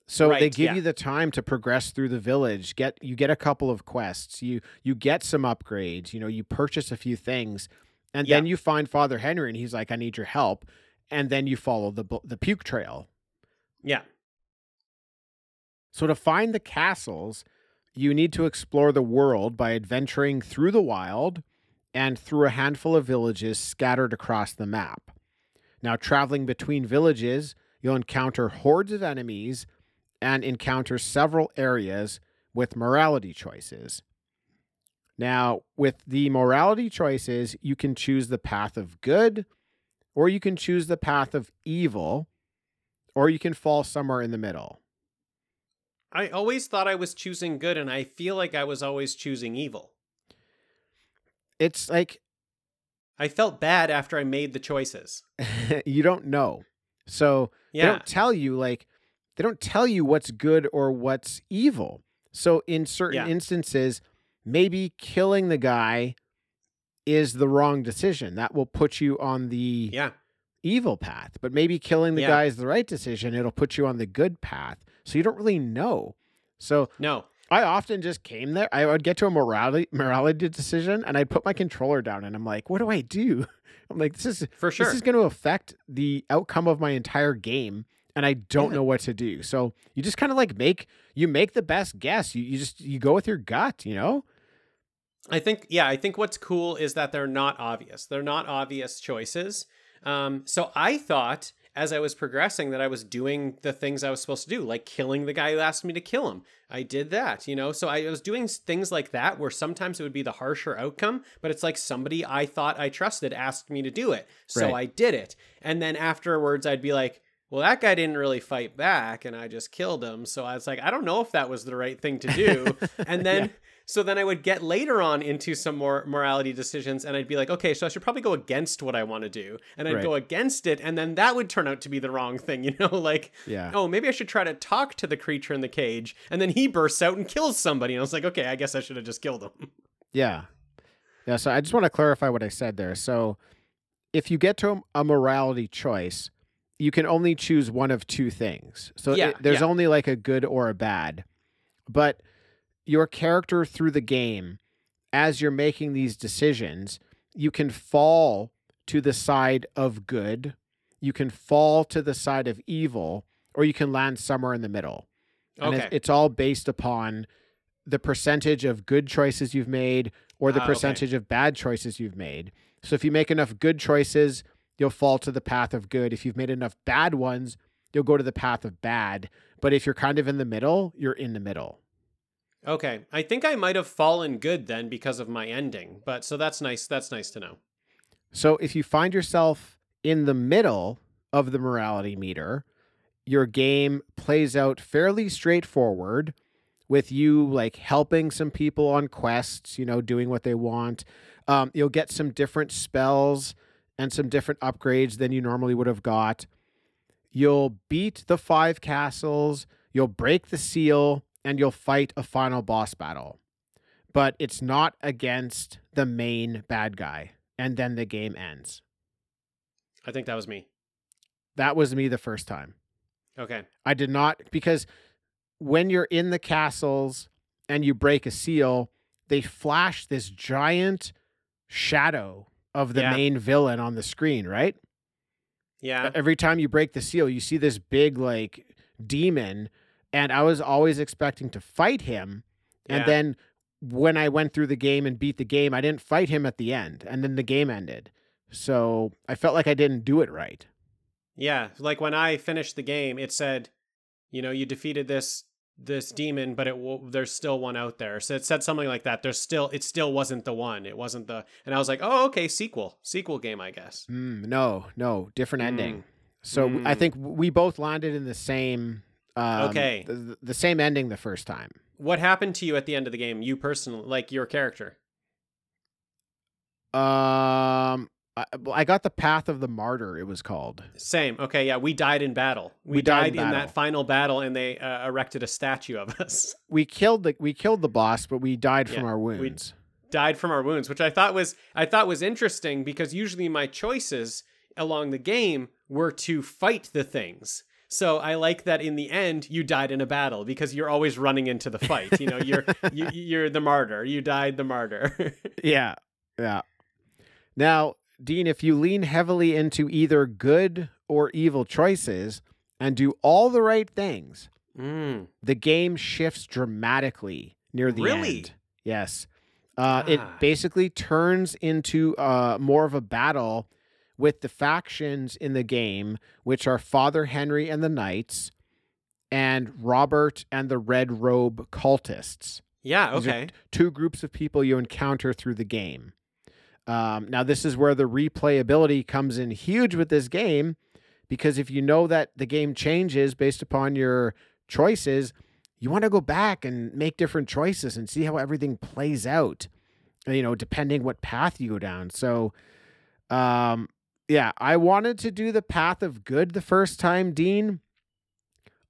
So they give yeah. you the time to progress through the village. Get you get a couple of quests. You you get some upgrades. You know, you purchase a few things, and then you find Father Henry, and he's like, "I need your help." And then you follow the the puke trail. Yeah. So to find the castles, you need to explore the world by adventuring through the wild and through a handful of villages scattered across the map. Now, traveling between villages, you'll encounter hordes of enemies and encounter several areas with morality choices. Now, with the morality choices, you can choose the path of good, or you can choose the path of evil, or you can fall somewhere in the middle. I always thought I was choosing good and I feel like I was always choosing evil. It's like I felt bad after I made the choices. you don't know. So they Yeah. don't tell you like they don't tell you what's good or what's evil. So in certain Yeah. instances, maybe killing the guy is the wrong decision. That will put you on the Yeah. evil path. But maybe killing the Yeah. guy is the right decision. It'll put you on the good path. So you don't really know. So No. I often just came there. I would get to a morality morality decision and I'd put my controller down and I'm like, what do I do? I'm like, this is For sure. this is going to affect the outcome of my entire game and I don't Yeah. know what to do. So you just kind of like make you make the best guess. You you just you go with your gut, you know? I think yeah, I think what's cool is that they're not obvious. They're not obvious choices. Um, so I thought as I was progressing that I was doing the things I was supposed to do, like killing the guy who asked me to kill him. I did that, you know. So I was doing things like that where sometimes it would be the harsher outcome, but it's like somebody I thought I trusted asked me to do it, so Right. I did it. And then afterwards, I'd be like. Well, that guy didn't really fight back, and I just killed him. So I was like, I don't know if that was the right thing to do. And then Yeah. so then I would get later on into some more morality decisions and I'd be like, okay, so I should probably go against what I want to do. And I'd Right. go against it. And then that would turn out to be the wrong thing, you know? Like, Yeah. oh, maybe I should try to talk to the creature in the cage. And then he bursts out and kills somebody. And I was like, okay, I guess I should have just killed him. Yeah. Yeah. So I just want to clarify what I said there. So if you get to a, a morality choice, you can only choose one of two things. So Yeah, it- there's yeah. only like a good or a bad. But your character through the game, as you're making these decisions, you can fall to the side of good, you can fall to the side of evil, or you can land somewhere in the middle. And Okay. it's, all based upon the percentage of good choices you've made or the ah, okay. percentage of bad choices you've made. So if you make enough good choices, you'll fall to the path of good. If you've made enough bad ones, you'll go to the path of bad. But if you're kind of in the middle, you're in the middle. Okay. I think I might have fallen good then because of my ending. But so that's nice. That's nice to know. So if you find yourself in the middle of the morality meter, your game plays out fairly straightforward with you like helping some people on quests, you know, doing what they want. Um, you'll get some different spells and some different upgrades than you normally would have got. You'll beat the five castles, you'll break the seal, and you'll fight a final boss battle. But it's not against the main bad guy. And then the game ends. I think that was me. That was me the first time. Okay. I did not because when you're in the castles and you break a seal, they flash this giant shadow of the Yeah. main villain on the screen, right? Yeah. Every time you break the seal, you see this big like demon and I was always expecting to fight him, and Yeah. then when I went through the game and beat the game, I didn't fight him at the end, and then the game ended. So I felt like I didn't do it right. Yeah, like when I finished the game, it said, you know, you defeated this this demon, but it w- there's still one out there. So it said something like that. There's still it still wasn't the one. It wasn't the and I was like, "Oh, okay, sequel. Sequel game, I guess." Mm, no, no, different ending. Mm. So I Mm. think we both landed in the same. Um, Okay. The, the same ending the first time. What happened to you at the end of the game? You personally, like your character? Um, I, I got the Path of the Martyr. It was called. Same. Okay, yeah, we died in battle. We, We died died, in in, that final battle and they uh, erected a statue of us. We killed the we killed the boss, but we died from Yeah, our we- wounds. died from our wounds, which I thought was I thought was interesting because usually my choices along the game were to fight the things. So I like that in the end you died in a battle because you're always running into the fight. You know, you're you, you're the martyr. You died the martyr. Yeah, yeah. Now, Dean, if you lean heavily into either good or evil choices and do all the right things, mm. the game shifts dramatically near the Really? end. Yes. Uh, It Ah. basically turns into uh, more of a battle with the factions in the game, which are Father Henry and the Knights, and Robert and the Red Robe cultists. Yeah. Okay. two groups of people you encounter through the game. Um, now, this is where the replayability comes in huge with this game, because if you know that the game changes based upon your choices, you want to go back and make different choices and see how everything plays out. You know, depending what path you go down. So, um, yeah, I wanted to do the path of good the first time, Dean.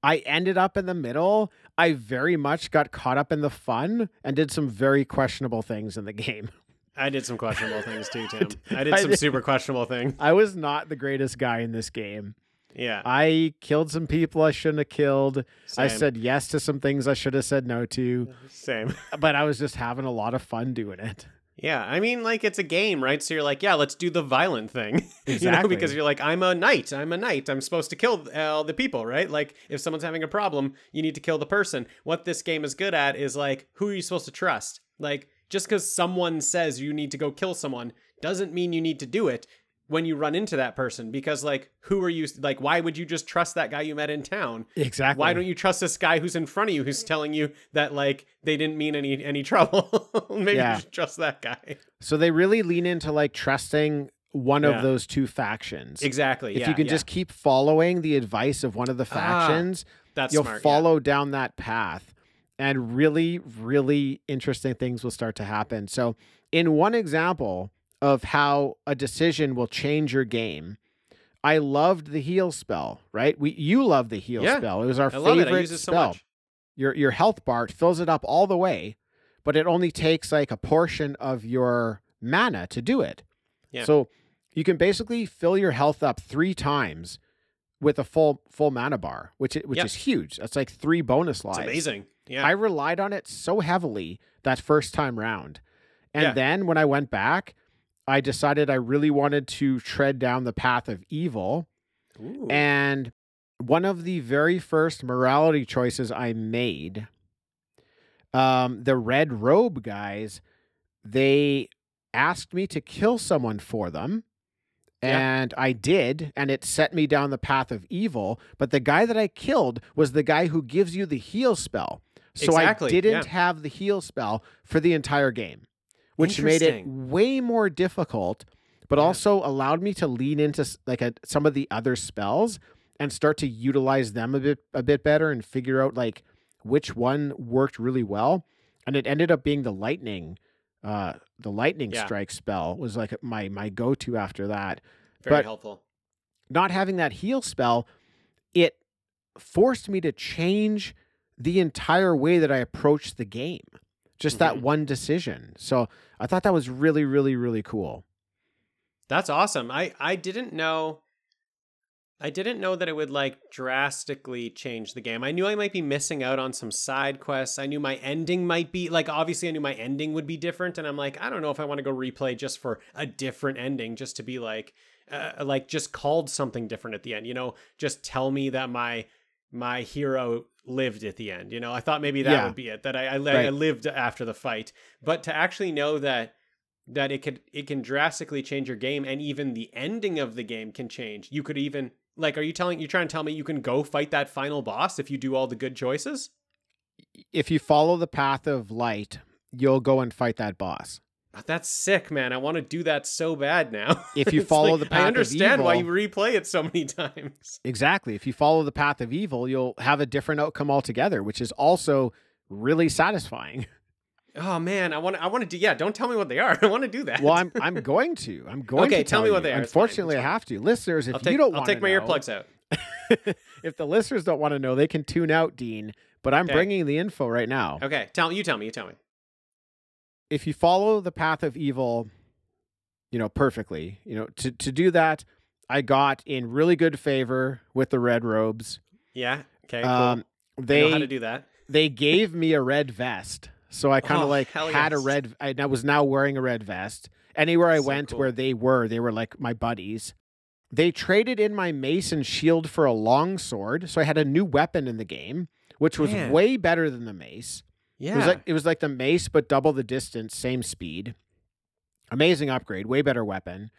I ended up in the middle. I very much got caught up in the fun and did some very questionable things in the game. I did some questionable things too, Tim. I did I some did- super questionable things. I was not the greatest guy in this game. Yeah. I killed some people I shouldn't have killed. I said yes to some things I should have said no to, same. but I was just having a lot of fun doing it. Yeah, I mean, like it's a game, right? So you're like, yeah, let's do the violent thing, you know, Exactly. because you're like, I'm a knight, I'm a knight, I'm supposed to kill all the people, right? Like, if someone's having a problem, you need to kill the person. What this game is good at is like, who are you supposed to trust? Like, just because someone says you need to go kill someone doesn't mean you need to do it when you run into that person, because like, who are you? Like, why would you just trust that guy you met in town? Exactly. Why don't you trust this guy who's in front of you who's telling you that like they didn't mean any any trouble? Maybe Yeah. you should trust that guy. So they really lean into like trusting one Yeah. of those two factions. Exactly. If yeah, you can just keep following the advice of one of the Ah, factions, that's you'll smart. follow down that path and really really interesting things will start to happen so in one example of how a decision will change your game i loved the heal spell right we you love the heal Yeah, spell it was our I favorite it. I use it so spell much. your your health bar fills it up all the way but it only takes like a portion of your mana to do it Yeah. so you can basically fill your health up three times with a full full mana bar which which Yep. is huge that's like three bonus It's lives amazing. Yeah. I relied on it so heavily that first time round. And Yeah. then when I went back, I decided I really wanted to tread down the path of evil. Ooh. And one of the very first morality choices I made, um, the red robe guys, they asked me to kill someone for them. Yeah. And I did, and it set me down the path of evil. But the guy that I killed was the guy who gives you the heal spell. So Exactly, I didn't yeah. have the heal spell for the entire game, which made it way more difficult, but Yeah. also allowed me to lean into like a, some of the other spells and start to utilize them a bit a bit better and figure out like which one worked really well. And it ended up being the lightning, uh, the lightning Yeah. strike spell was like my my go to after that Very but- helpful. not having that heal spell, it forced me to change the entire way that I approached the game. Just that Mhm. one decision. So I thought that was really, really, really cool. That's awesome. I I didn't know. I didn't know that it would like drastically change the game. I knew I might be missing out on some side quests. I knew my ending might be like obviously I knew my ending would be different and I'm like I don't know if I want to go replay just for a different ending just to be like uh, like just called something different at the end. You know, just tell me that my my hero lived at the end. You know, I thought maybe that Yeah. would be it. That I I, Right. I lived after the fight, but to actually know that that it could it can drastically change your game, and even the ending of the game can change. You could even like, are you telling you're trying to tell me you can go fight that final boss if you do all the good choices? If you follow the path of light, you'll go and fight that boss. Oh, That's sick, man. I want to do that so bad now. If you follow like, the path I understand why you replay it so many times. Exactly. If you follow the path of evil, you'll have a different outcome altogether, which is also really satisfying. Oh man, I want to. I want to do. Yeah, don't tell me what they are. I want to do that. Well, I'm I'm going to. I'm going Okay, to tell me you. what they are. Unfortunately, I have to. Listeners, if I'll take. you don't I'll take my know- earplugs out. if the listeners don't want to know, they can tune out, Dean. But I'm Okay. bringing the info right now. Okay, tell you. Tell me. You tell me. If you follow the path of evil, you know perfectly. You know to to do that, I got in really good favor with the red robes. Yeah. Okay. Cool. Um, I they know how to do that. they gave me a red vest. So I kind of Oh, like had a red I, I was now wearing a red vest. Anywhere I So went cool. where they were, they were like my buddies. They traded in my mace and shield for a long sword, so I had a new weapon in the game, which was Man. way better than the mace. Yeah. It was like it was like the mace but double the distance, same speed. Amazing upgrade, way better weapon.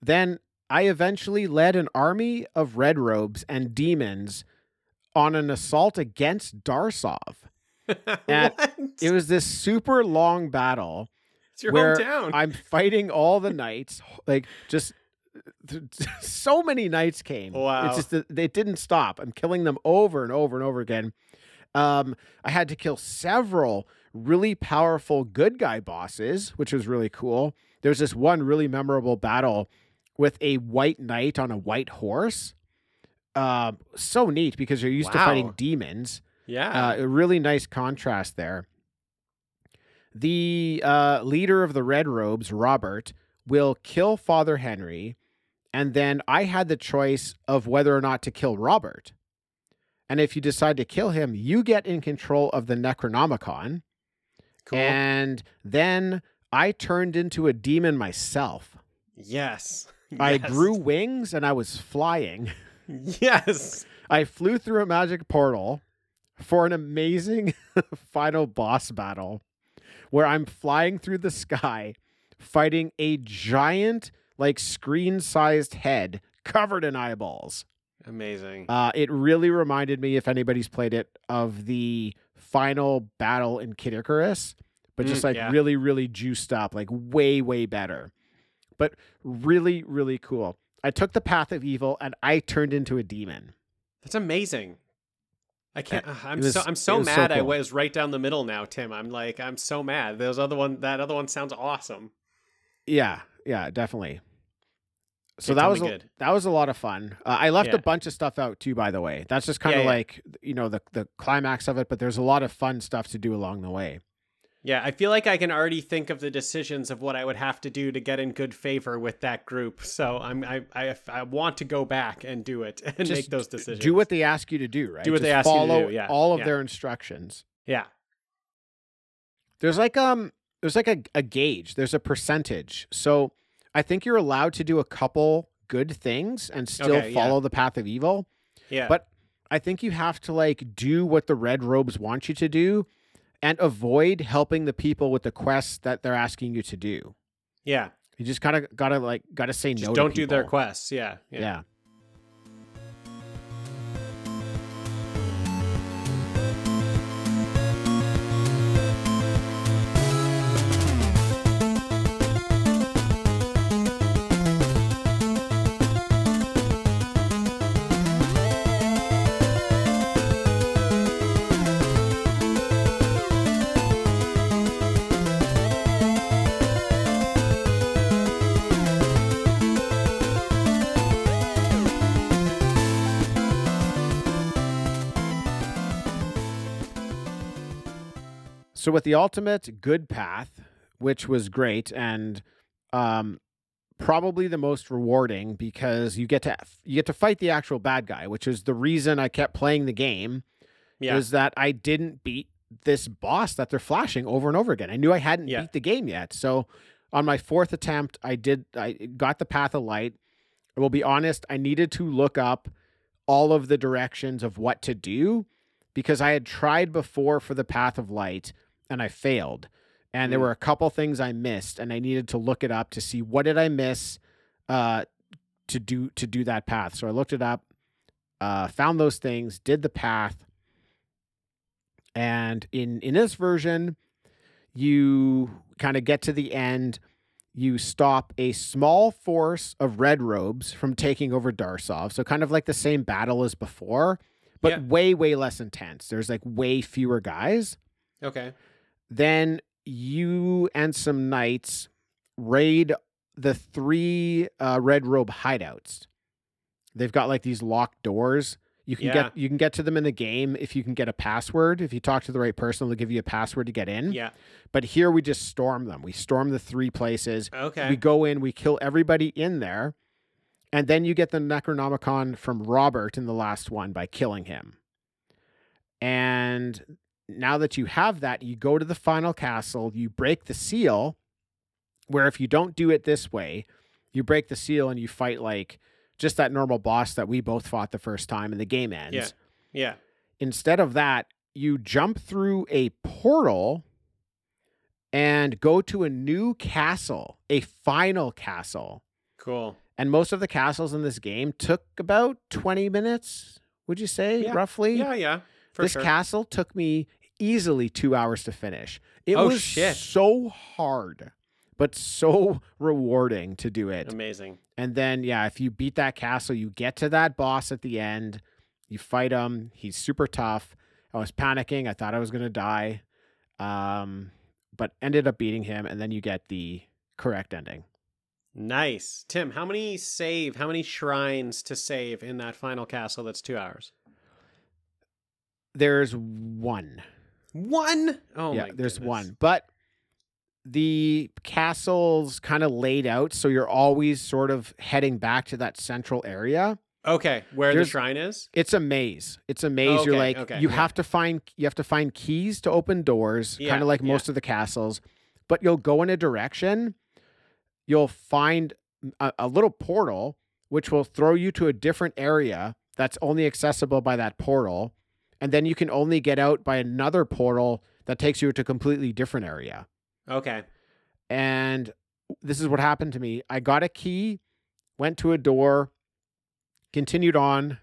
Then I eventually led an army of red robes and demons on an assault against Darsov. and what? It was this super long battle it's your where hometown. I'm fighting all the knights, like just so many knights came. Wow. It's just they didn't stop. I'm killing them over and over and over again. Um, I had to kill several really powerful good guy bosses, which was really cool. There's this one really memorable battle with a white knight on a white horse. Um, so neat because you're used to fighting demons. yeah. Uh, a really nice contrast there. The uh, leader of the Red Robes, Robert, will kill Father Henry, and then I had the choice of whether or not to kill Robert. And if you decide to kill him, you get in control of the Necronomicon. cool. And then I turned into a demon myself. yes. I Yes. grew wings and I was flying. Yes. I flew through a magic portal for an amazing final boss battle where I'm flying through the sky fighting a giant, like screen sized head covered in eyeballs. Amazing. Uh, it really reminded me, if anybody's played it, of the final battle in Kid Icarus, but just Mm, like yeah. really, really juiced up, like way, way better. But really, really cool. I took the path of evil and I turned into a demon. That's amazing. I can't. uh, I'm was- so I'm so was so mad. I was right down the middle now, Tim. I'm like I'm so mad. Those other one. That other one sounds awesome. Yeah, yeah, definitely. So Okay, that was a, good. that was a lot of fun. Uh, I left Yeah. a bunch of stuff out too, by the way. That's just kind of Yeah, yeah. like you know the the climax of it, but there's a lot of fun stuff to do along the way. Yeah, I feel like I can already think of the decisions of what I would have to do to get in good favor with that group. So I'm I I, I want to go back and do it and Just make those decisions. Do what they ask you to do, right? Do what Just they ask you to follow do, yeah, all of their instructions. Yeah. There's like um there's like a, a gauge. There's a percentage. So I think you're allowed to do a couple good things and still Okay, yeah. follow the path of evil. Yeah. But I think you have to like do what the red robes want you to do and avoid helping the people with the quests that they're asking you to do. yeah. You just gotta gotta like gotta say Just no. don't do their quests. Yeah. Yeah. Yeah. So with the ultimate good path, which was great and um probably the most rewarding because you get to you get to fight the actual bad guy, which is the reason I kept playing the game Yeah. is that I didn't beat this boss that they're flashing over and over again. I knew I hadn't Yeah. beat the game yet. So on my fourth attempt, I did I got the path of light. I will be honest, I needed to look up all of the directions of what to do because I had tried before for the path of light and I failed. And there Mm. were a couple things I missed and I needed to look it up to see what did I miss uh to do to do that path. So I looked it up, uh found those things, did the path. And in in this version, you kind of get to the end, you stop a small force of red robes from taking over Darsov. So kind of like the same battle as before, but Yeah. way way less intense. There's like way fewer guys. Okay. Then you and some knights raid the three uh, red robe hideouts. They've got like these locked doors. You can Yeah. get you can get to them in the game if you can get a password. If you talk to the right person, they'll give you a password to get in. Yeah. But here we just storm them. We storm the three places. Okay. We go in, we kill everybody in there, and then you get the Necronomicon from Robert in the last one by killing him. And now that you have that, you go to the final castle, you break the seal, where if you don't do it this way, you break the seal and you fight like just that normal boss that we both fought the first time and the game ends. Yeah. yeah. Instead of that, you jump through a portal and go to a new castle, a final castle. Cool. And most of the castles in this game took about 20 minutes, would you say, Yeah. roughly? Yeah. Yeah. For this sure. castle took me easily two hours to finish. It Oh, was shit. so hard, but so rewarding to do it. Amazing. And then, yeah, if you beat that castle, you get to that boss at the end. You fight him. He's super tough. I was panicking. I thought I was going to die, um, but ended up beating him. And then you get the correct ending. Nice. Tim, how many save, how many shrines to save in that final castle that's two hours? There's one. One? Oh yeah, my there's goodness. one. But the castle's kind of laid out. So you're always sort of heading back to that central area. Okay, where There's- the shrine is? It's a maze. It's a maze. You're like okay, you yeah. have to find you have to find keys to open doors, Yeah, kind of like yeah. most of the castles. But you'll go in a direction, you'll find a, a little portal which will throw you to a different area that's only accessible by that portal, and then you can only get out by another portal that takes you to a completely different area. Okay. And this is what happened to me. I got a key, went to a door, continued on,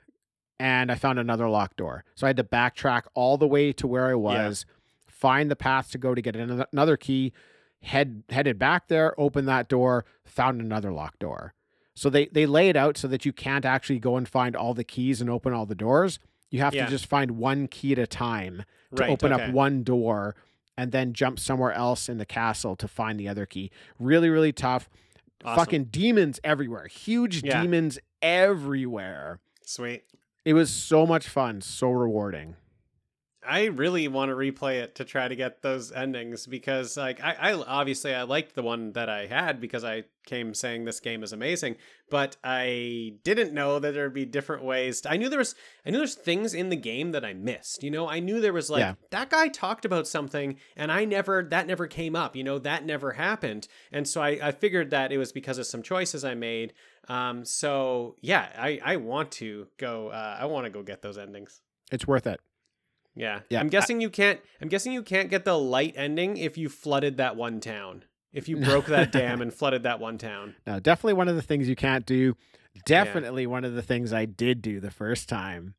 and I found another locked door. So I had to backtrack all the way to where I was, find the path to go to get another, another key, head headed back there, open that door, found another locked door. So they they lay it out so that you can't actually go and find all the keys and open all the doors. You have Yeah. to just find one key at a time to Right, open okay. up one door and then jump somewhere else in the castle to find the other key. Really, really tough. Awesome. Fucking demons everywhere. Huge Yeah. demons everywhere. Sweet. It was so much fun, so rewarding. I really want to replay it to try to get those endings because, like, I, I obviously I liked the one that I had because I came saying this game is amazing, but I didn't know that there'd be different ways. I knew there was, I knew there's things in the game that I missed. You know, I knew there was like Yeah. that guy talked about something, and I never, that never came up. You know, that never happened, and so I, I figured that it was because of some choices I made. Um, so yeah, I, I want to go. Uh, I want to go get those endings. It's worth it. Yeah. Yeah, I'm guessing you can't I'm guessing you can't get the light ending if you flooded that one town. If you broke that dam and flooded that one town. Now, definitely one of the things you can't do. Definitely one of the things I did do the first time.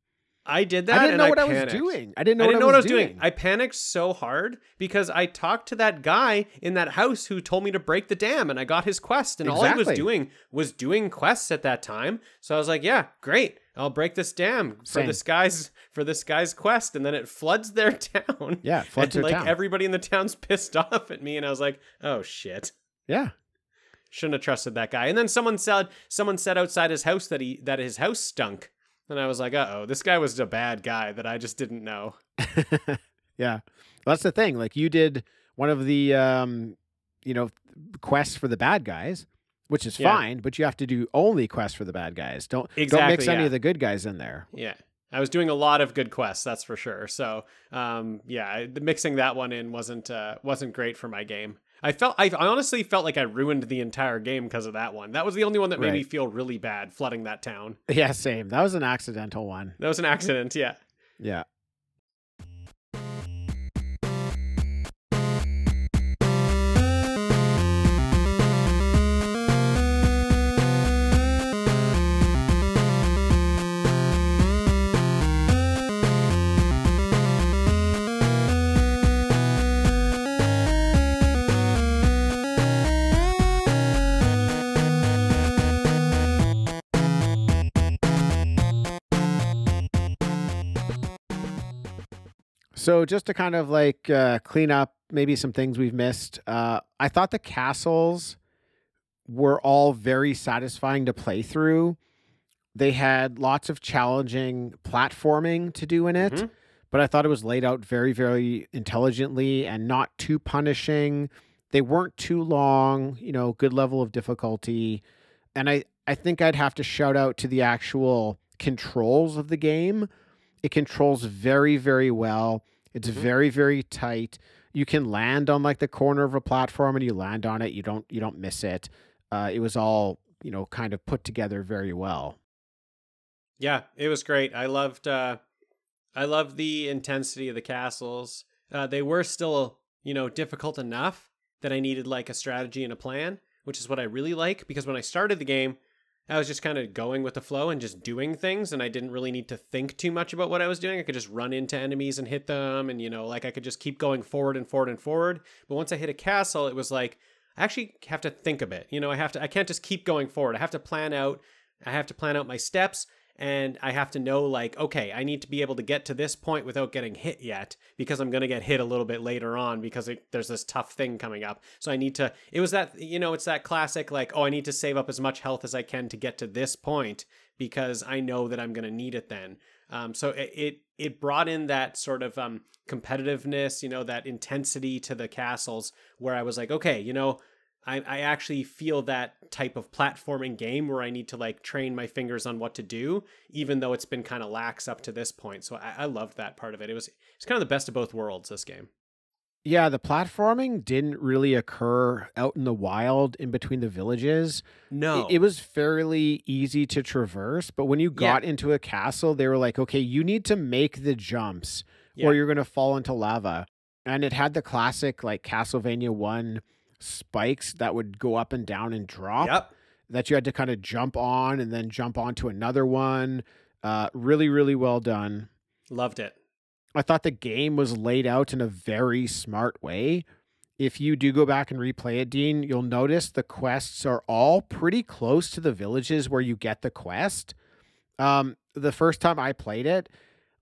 I did that I didn't know what I was doing. I didn't know, I didn't know what what I was doing. I panicked so hard because I talked to that guy in that house who told me to break the dam and I got his quest and all he was doing was doing quests at that time. So I was like, yeah, great. I'll break this dam for Same. this guy's for this guy's quest and then it floods their town. Yeah, floods and their like town. everybody in the town's pissed off at me and I was like, "Oh shit." yeah. Shouldn't have trusted that guy. And then someone said someone said outside his house that he that his house stunk. And I was like, uh oh, this guy was a bad guy that I just didn't know. yeah. Well, that's the thing. Like you did one of the um, you know, quests for the bad guys, which is Yeah. fine, but you have to do only quests for the bad guys. Don't don't Exactly, mix any of the good guys in there. Yeah. I was doing a lot of good quests, that's for sure. So, um, yeah, the- mixing that one in wasn't uh, wasn't great for my game. I felt I, I honestly felt like I ruined the entire game because of that one. That was the only one that made me feel really bad flooding that town. Yeah, same. That was an accidental one. That was an accident, yeah. Yeah. So just to kind of like uh, clean up maybe some things we've missed, uh, I thought the castles were all very satisfying to play through. They had lots of challenging platforming to do in it, Mhm. but I thought it was laid out very, very intelligently and not too punishing. They weren't too long, you know, good level of difficulty. And I, I think I'd have to shout out to the actual controls of the game. It controls very, very well. It's Mhm. very, very tight. You can land on like the corner of a platform and you land on it. You don't you don't miss it. Uh, it was all, you know, kind of put together very well. Yeah, it was great. I loved uh I loved the intensity of the castles. Uh they were still, you know, difficult enough that I needed like a strategy and a plan, which is what I really like because when I started the game, I was just kind of going with the flow and just doing things and I didn't really need to think too much about what I was doing. I could just run into enemies and hit them and you know, like I could just keep going forward and forward and forward. But once I hit a castle, it was like I actually have to think a bit. You know, I have to I can't just keep going forward. I have to plan out I have to plan out my steps and I have to know like okay, I need to be able to get to this point without getting hit yet because I'm going to get hit a little bit later on because it, there's this tough thing coming up. So I need to it was that you know, it's that classic like oh, I need to save up as much health as I can to get to this point because I know that I'm going to need it then. Um, so it, it it brought in that sort of um, competitiveness, you know, that intensity to the castles where I was like, okay, you know, I, I actually feel that type of platforming game where I need to like train my fingers on what to do, even though it's been kind of lax up to this point. So I, I loved that part of it. It was it's kind of the best of both worlds. This game. Yeah, the platforming didn't really occur out in the wild in between the villages. No, It, it was fairly easy to traverse, but when you Yeah. got into a castle, they were like, okay, you need to make the jumps Yeah. or you're going to fall into lava. And it had the classic, like Castlevania 1 spikes that would go up and down and drop Yep. that you had to kind of jump on and then jump onto another one. Uh, really, really well done. Loved it. I thought the game was laid out in a very smart way. If you do go back and replay it, Dean, you'll notice the quests are all pretty close to the villages where you get the quest. Um, the first time I played it,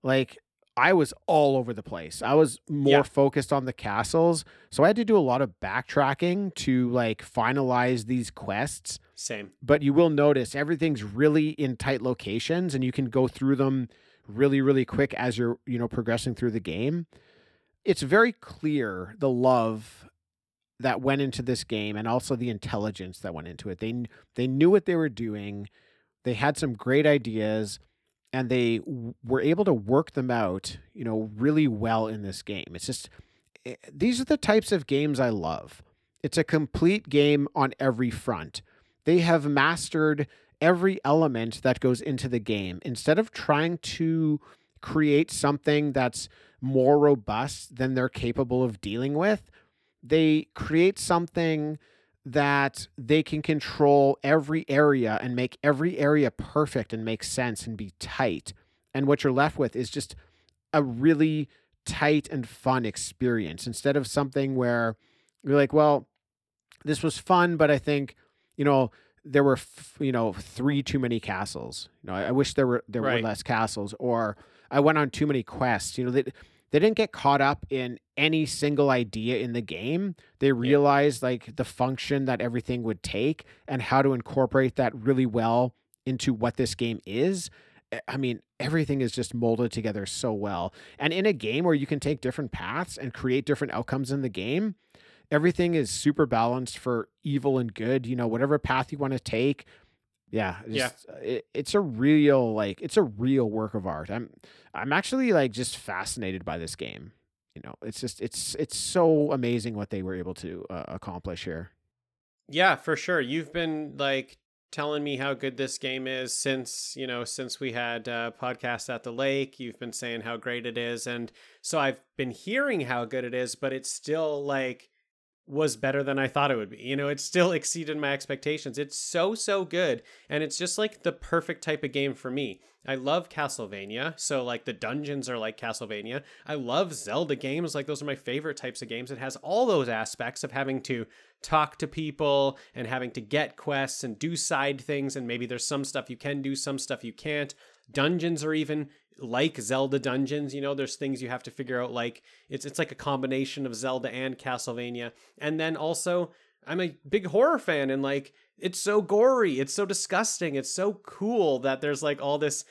like I was all over the place. I was more Yeah. focused on the castles, so I had to do a lot of backtracking to like finalize these quests Same. but you will notice everything's really in tight locations and you can go through them really really quick as you're you know progressing through the game it's very clear the love that went into this game and also the intelligence that went into it they they knew what they were doing they had some great ideas and they were able to work them out you know really well in this game. It's just eh, these are the types of games i love. It's a complete game on every front. They have mastered every element that goes into the game. Instead of trying to create something that's more robust than they're capable of dealing with they create something that they can control every area and make every area perfect and make sense and be tight. And what you're left with is just a really tight and fun experience. Instead of something where you're like well this was fun but i think you know there were f- you know three too many castles. You know i, I wish there were there Right. were less castles or i went on too many quests. You know they, they didn't get caught up in any single idea in the game. They realized like the function that everything would take and how to incorporate that really well into what this game is. I- i mean everything is just molded together so well. And in a game where you can take different paths and create different outcomes in the game everything is super balanced for evil and good. You know whatever path you want to take yeah Yeah. just, uh, it, it's a real like it's a real work of art i'm i'm actually like just fascinated by this game you know, it's just it's it's so amazing what they were able to uh, accomplish here. Yeah, for sure. You've been like telling me how good this game is since you know since we had uh, podcast at the lake. You've been saying how great it is, and so I've been hearing how good it is, but it's still like was better than I thought it would be. You know, it still exceeded my expectations. It's so, so good. And it's just like the perfect type of game for me. I love Castlevania. So, like, the dungeons are like Castlevania. I love Zelda games. Like, those are my favorite types of games. It has all those aspects of having to talk to people and having to get quests and do side things. And maybe there's some stuff you can do, some stuff you can't. Dungeons are even like Zelda dungeons, you know, there's things you have to figure out like it's it's like a combination of Zelda and Castlevania. And then also I'm a big horror fan and like it's so gory, it's so disgusting, it's so cool that there's like all this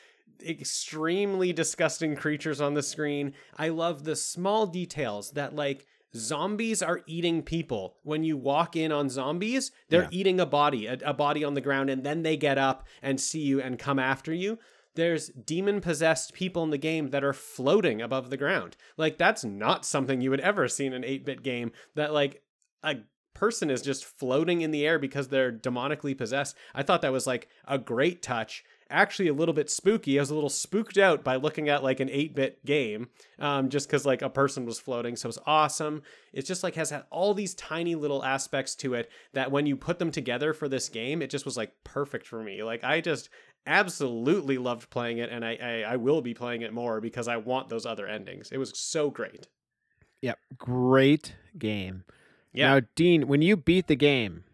extremely disgusting creatures on the screen. I love the small details that like zombies are eating people. When you walk in on zombies, they're Yeah. eating a body, a, a body on the ground, and then they get up and see you and come after you. There's demon possessed people in the game that are floating above the ground. Like, that's not something you would ever see in an 8 bit game that, like, a person is just floating in the air because they're demonically possessed. I thought that was like a great touch. Actually, a little bit spooky. I was a little spooked out by looking at like an 8 bit game um, just because like a person was floating. So it was awesome. It just like has had all these tiny little aspects to it that when you put them together for this game, it just was like perfect for me. Like I just absolutely loved playing it and I, I, I will be playing it more because I want those other endings. It was so great. Yep, great game. Yeah. Now, Dean, when you beat the game,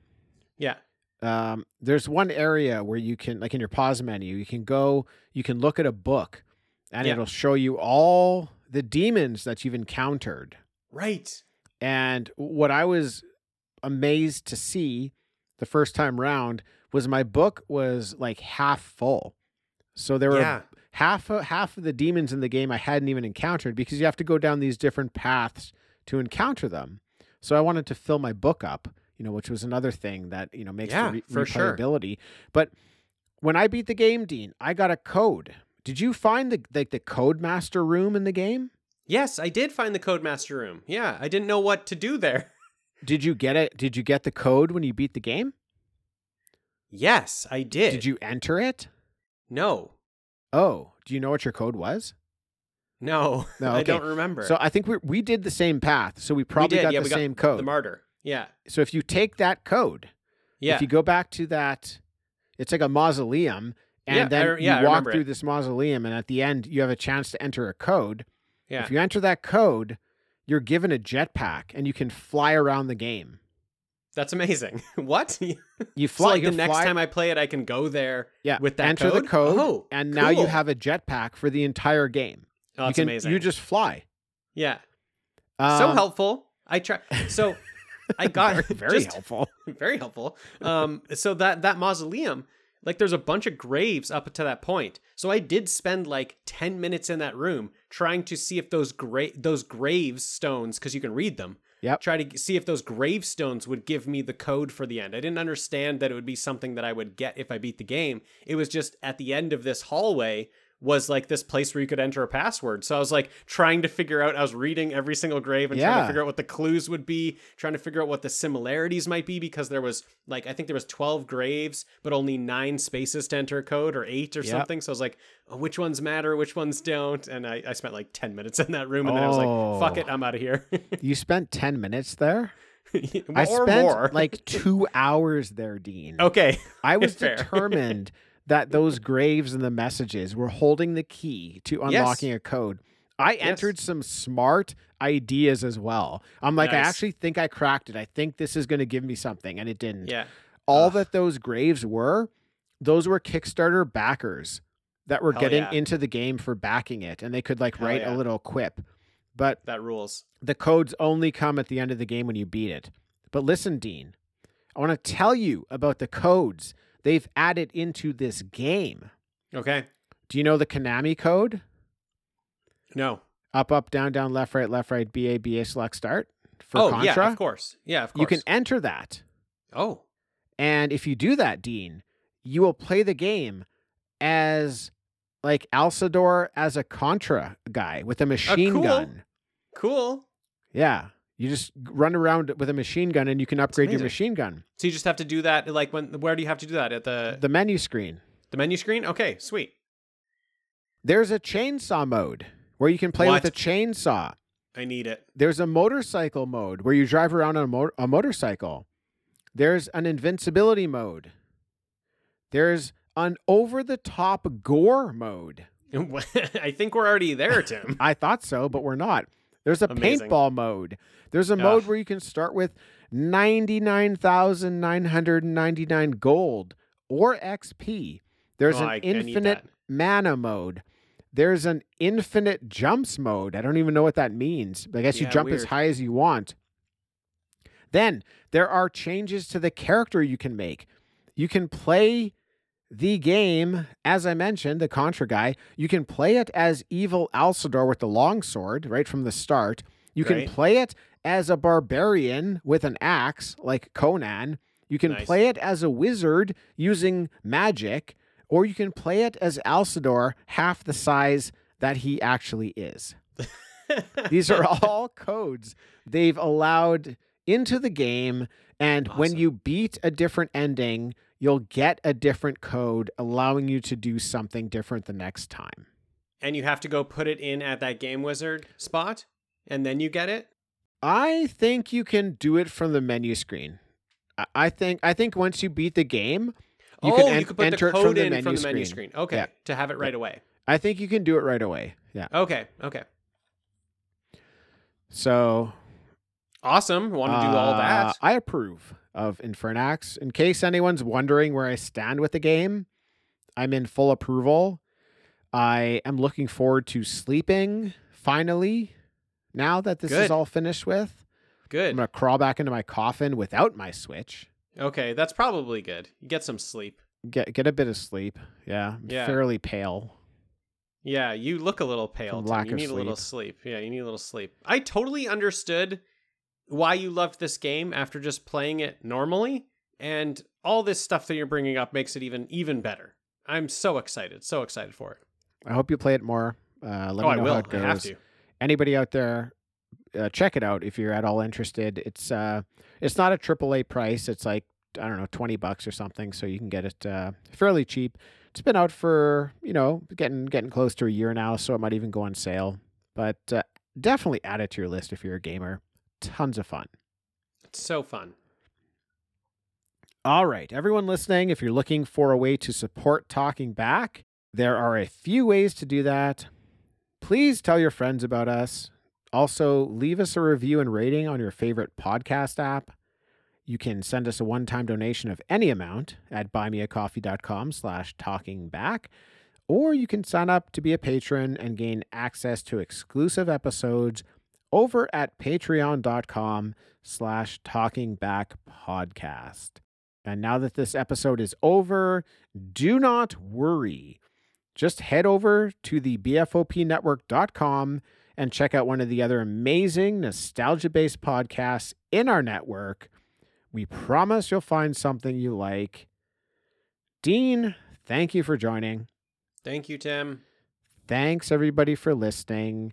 Yeah. um, there's one area where you can, like in your pause menu, you can go, you can look at a book, and Yeah. it'll show you all the demons that you've encountered. Right. And what I was amazed to see the first time round was my book was like half full. So there were Yeah. half of, half of the demons in the game I hadn't even encountered because you have to go down these different paths to encounter them. So I wanted to fill my book up, you know, which was another thing that you know makes Yeah, the re- for sure. replayability. But when I beat the game, Dean, I got a code. Did you find the like the code master room in the game? Yes, I did find the Codemaster room. Yeah, I didn't know what to do there. Did you get it? Did you get the code when you beat the game? Yes, I did. Did you enter it? No. Oh, do you know what your code was? No. No, I okay. don't remember. So I think we we did the same path, so we probably did, got yeah, the we got same code. the martyr. Yeah. so if you take that code, Yeah. if you go back to that, it's like a mausoleum, and Yeah, then re- yeah, you walk through it. this mausoleum, and at the end you have a chance to enter a code. yeah. If you enter that code, you're given a jetpack, and you can fly around the game. That's amazing. what? You fly. like you the can next time I play it, I can go there. yeah, with that enter the code? code, Oh, and now you have a jetpack for the entire game. Oh, you that's can amazing. you just fly. yeah. so Um, helpful. I try. So I got very, very just- helpful. very helpful. Um, so that that mausoleum, like, there's a bunch of graves up to that point. So I did spend like ten minutes in that room trying to see if those gra- those graves stones, because you can read them. Yep. Try to see if those gravestones would give me the code for the end. I didn't understand that it would be something that I would get if I beat the game. It was just at the end of this hallway was like this place where you could enter a password. So I was like trying to figure out, I was reading every single grave and trying to figure out what the clues would be, trying to figure out what the similarities might be because there was like, I think there was 12 graves, but only nine spaces to enter a code or eight or Yep. something. So I was like, oh, which ones matter, which ones don't. And I, I spent like 10 minutes in that room and then I was like, fuck Oh. it, I'm out of here. You spent ten minutes there. I spent like two hours there, Dean. okay. I was determined that those graves and the messages were holding the key to Yes. unlocking a code. I Yes. entered some smart ideas as well. I'm like, I actually think I cracked it. I think this is going to give me something, and it didn't. Yeah. All Ugh. that those graves were, those were Kickstarter backers that were Hell getting yeah. into the game for backing it, and they could like Hell write yeah. a little quip. But That rules. the codes only come at the end of the game when you beat it. But listen, Dean, I want to tell you about the codes they've added into this game. Okay. Do you know the Konami code? No. Up, up, down, down, left, right, left, right, BA, BA, select, start for oh, Contra. yeah, of course. Yeah, of course. you can enter that. Oh. And if you do that, Dean, you will play the game as like Alcedor as a Contra guy with a uh, machine cool. gun. Cool. Yeah. You just run around with a machine gun and you can upgrade your machine gun. So you just have to do that. Like when? Where do you have to do that? At the The menu screen. the menu screen? Okay, sweet. There's a chainsaw mode where you can play What? with a chainsaw. I need it. There's a motorcycle mode where you drive around on a, mo- a motorcycle. There's an invincibility mode. There's an over the top gore mode. I think we're already there, Tim. I thought so, but we're not. There's a Amazing. paintball mode. There's a mode where you can start with 99,999 gold or XP. There's Oh, an I- I infinite that. mana mode. There's an infinite jumps mode. I don't even know what that means. I guess you Yeah, jump as high as you want. Then there are changes to the character you can make. You can play the game, as I mentioned, the Contra guy. You can play it as evil Alcedor with the longsword right from the start. You Right. can play it as a barbarian with an axe, like Conan. You can Nice. play it as a wizard using magic, or you can play it as Alcedor, half the size that he actually is. These are all codes they've allowed into the game. And when you beat a different ending, you'll get a different code allowing you to do something different the next time. and you have to go put it in at that game wizard spot, and then you get it. I think you can do it from the menu screen. I- think I think once you beat the game, you oh, can en- you could put enter the it from code the in menu from the menu screen. Okay, Yeah. to have it right away. I think you can do it right away. Yeah. Okay, okay, So awesome. Want to do all Uh, that? I approve of Infernax. In case anyone's wondering where I stand with the game, I'm in full approval. I am looking forward to sleeping finally. Now that this is all finished with, Good. I'm gonna crawl back into my coffin without my Switch. Okay, that's probably good. You get some sleep. Get get a bit of sleep. Yeah, I'm Yeah. fairly pale. Yeah, you look a little pale. Lack You need a little sleep. Yeah, you need a little sleep. I totally understood why you loved this game after just playing it normally, and all this stuff that you're bringing up makes it even even better. I'm so excited, so excited for it. I hope you play it more. Uh, let oh, me I know will. how it goes I have to. anybody out there uh, check it out if you're at all interested it's uh it's not a triple a price it's like i don't know 20 bucks or something so you can get it uh fairly cheap it's been out for you know getting getting close to a year now so it might even go on sale but uh, definitely add it to your list if you're a gamer tons of fun It's so fun. all right, everyone listening, if you're looking for a way to support Talking Back, there are a few ways to do that. Please tell your friends about us. Also, leave us a review and rating on your favorite podcast app. You can send us a one-time donation of any amount at buymeacoffee.com slash talking back, or you can sign up to be a patron and gain access to exclusive episodes over at patreon.com slash talking back podcast. And now that this episode is over, do not worry. Just head over to the BFOPnetwork.com and check out one of the other amazing nostalgia based podcasts in our network. We promise you'll find something you like. Dean, thank you for joining. Thank you, Tim. Thanks, everybody, for listening,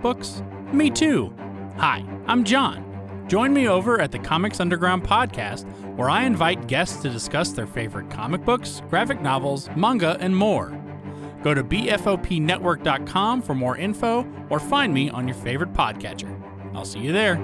Books? Me too. Hi, I'm John. Join me over at the Comics Underground podcast, where I invite guests to discuss their favorite comic books, graphic novels, manga, and more. Go to bfopnetwork.com for more info or find me on your favorite podcatcher. I'll see you there.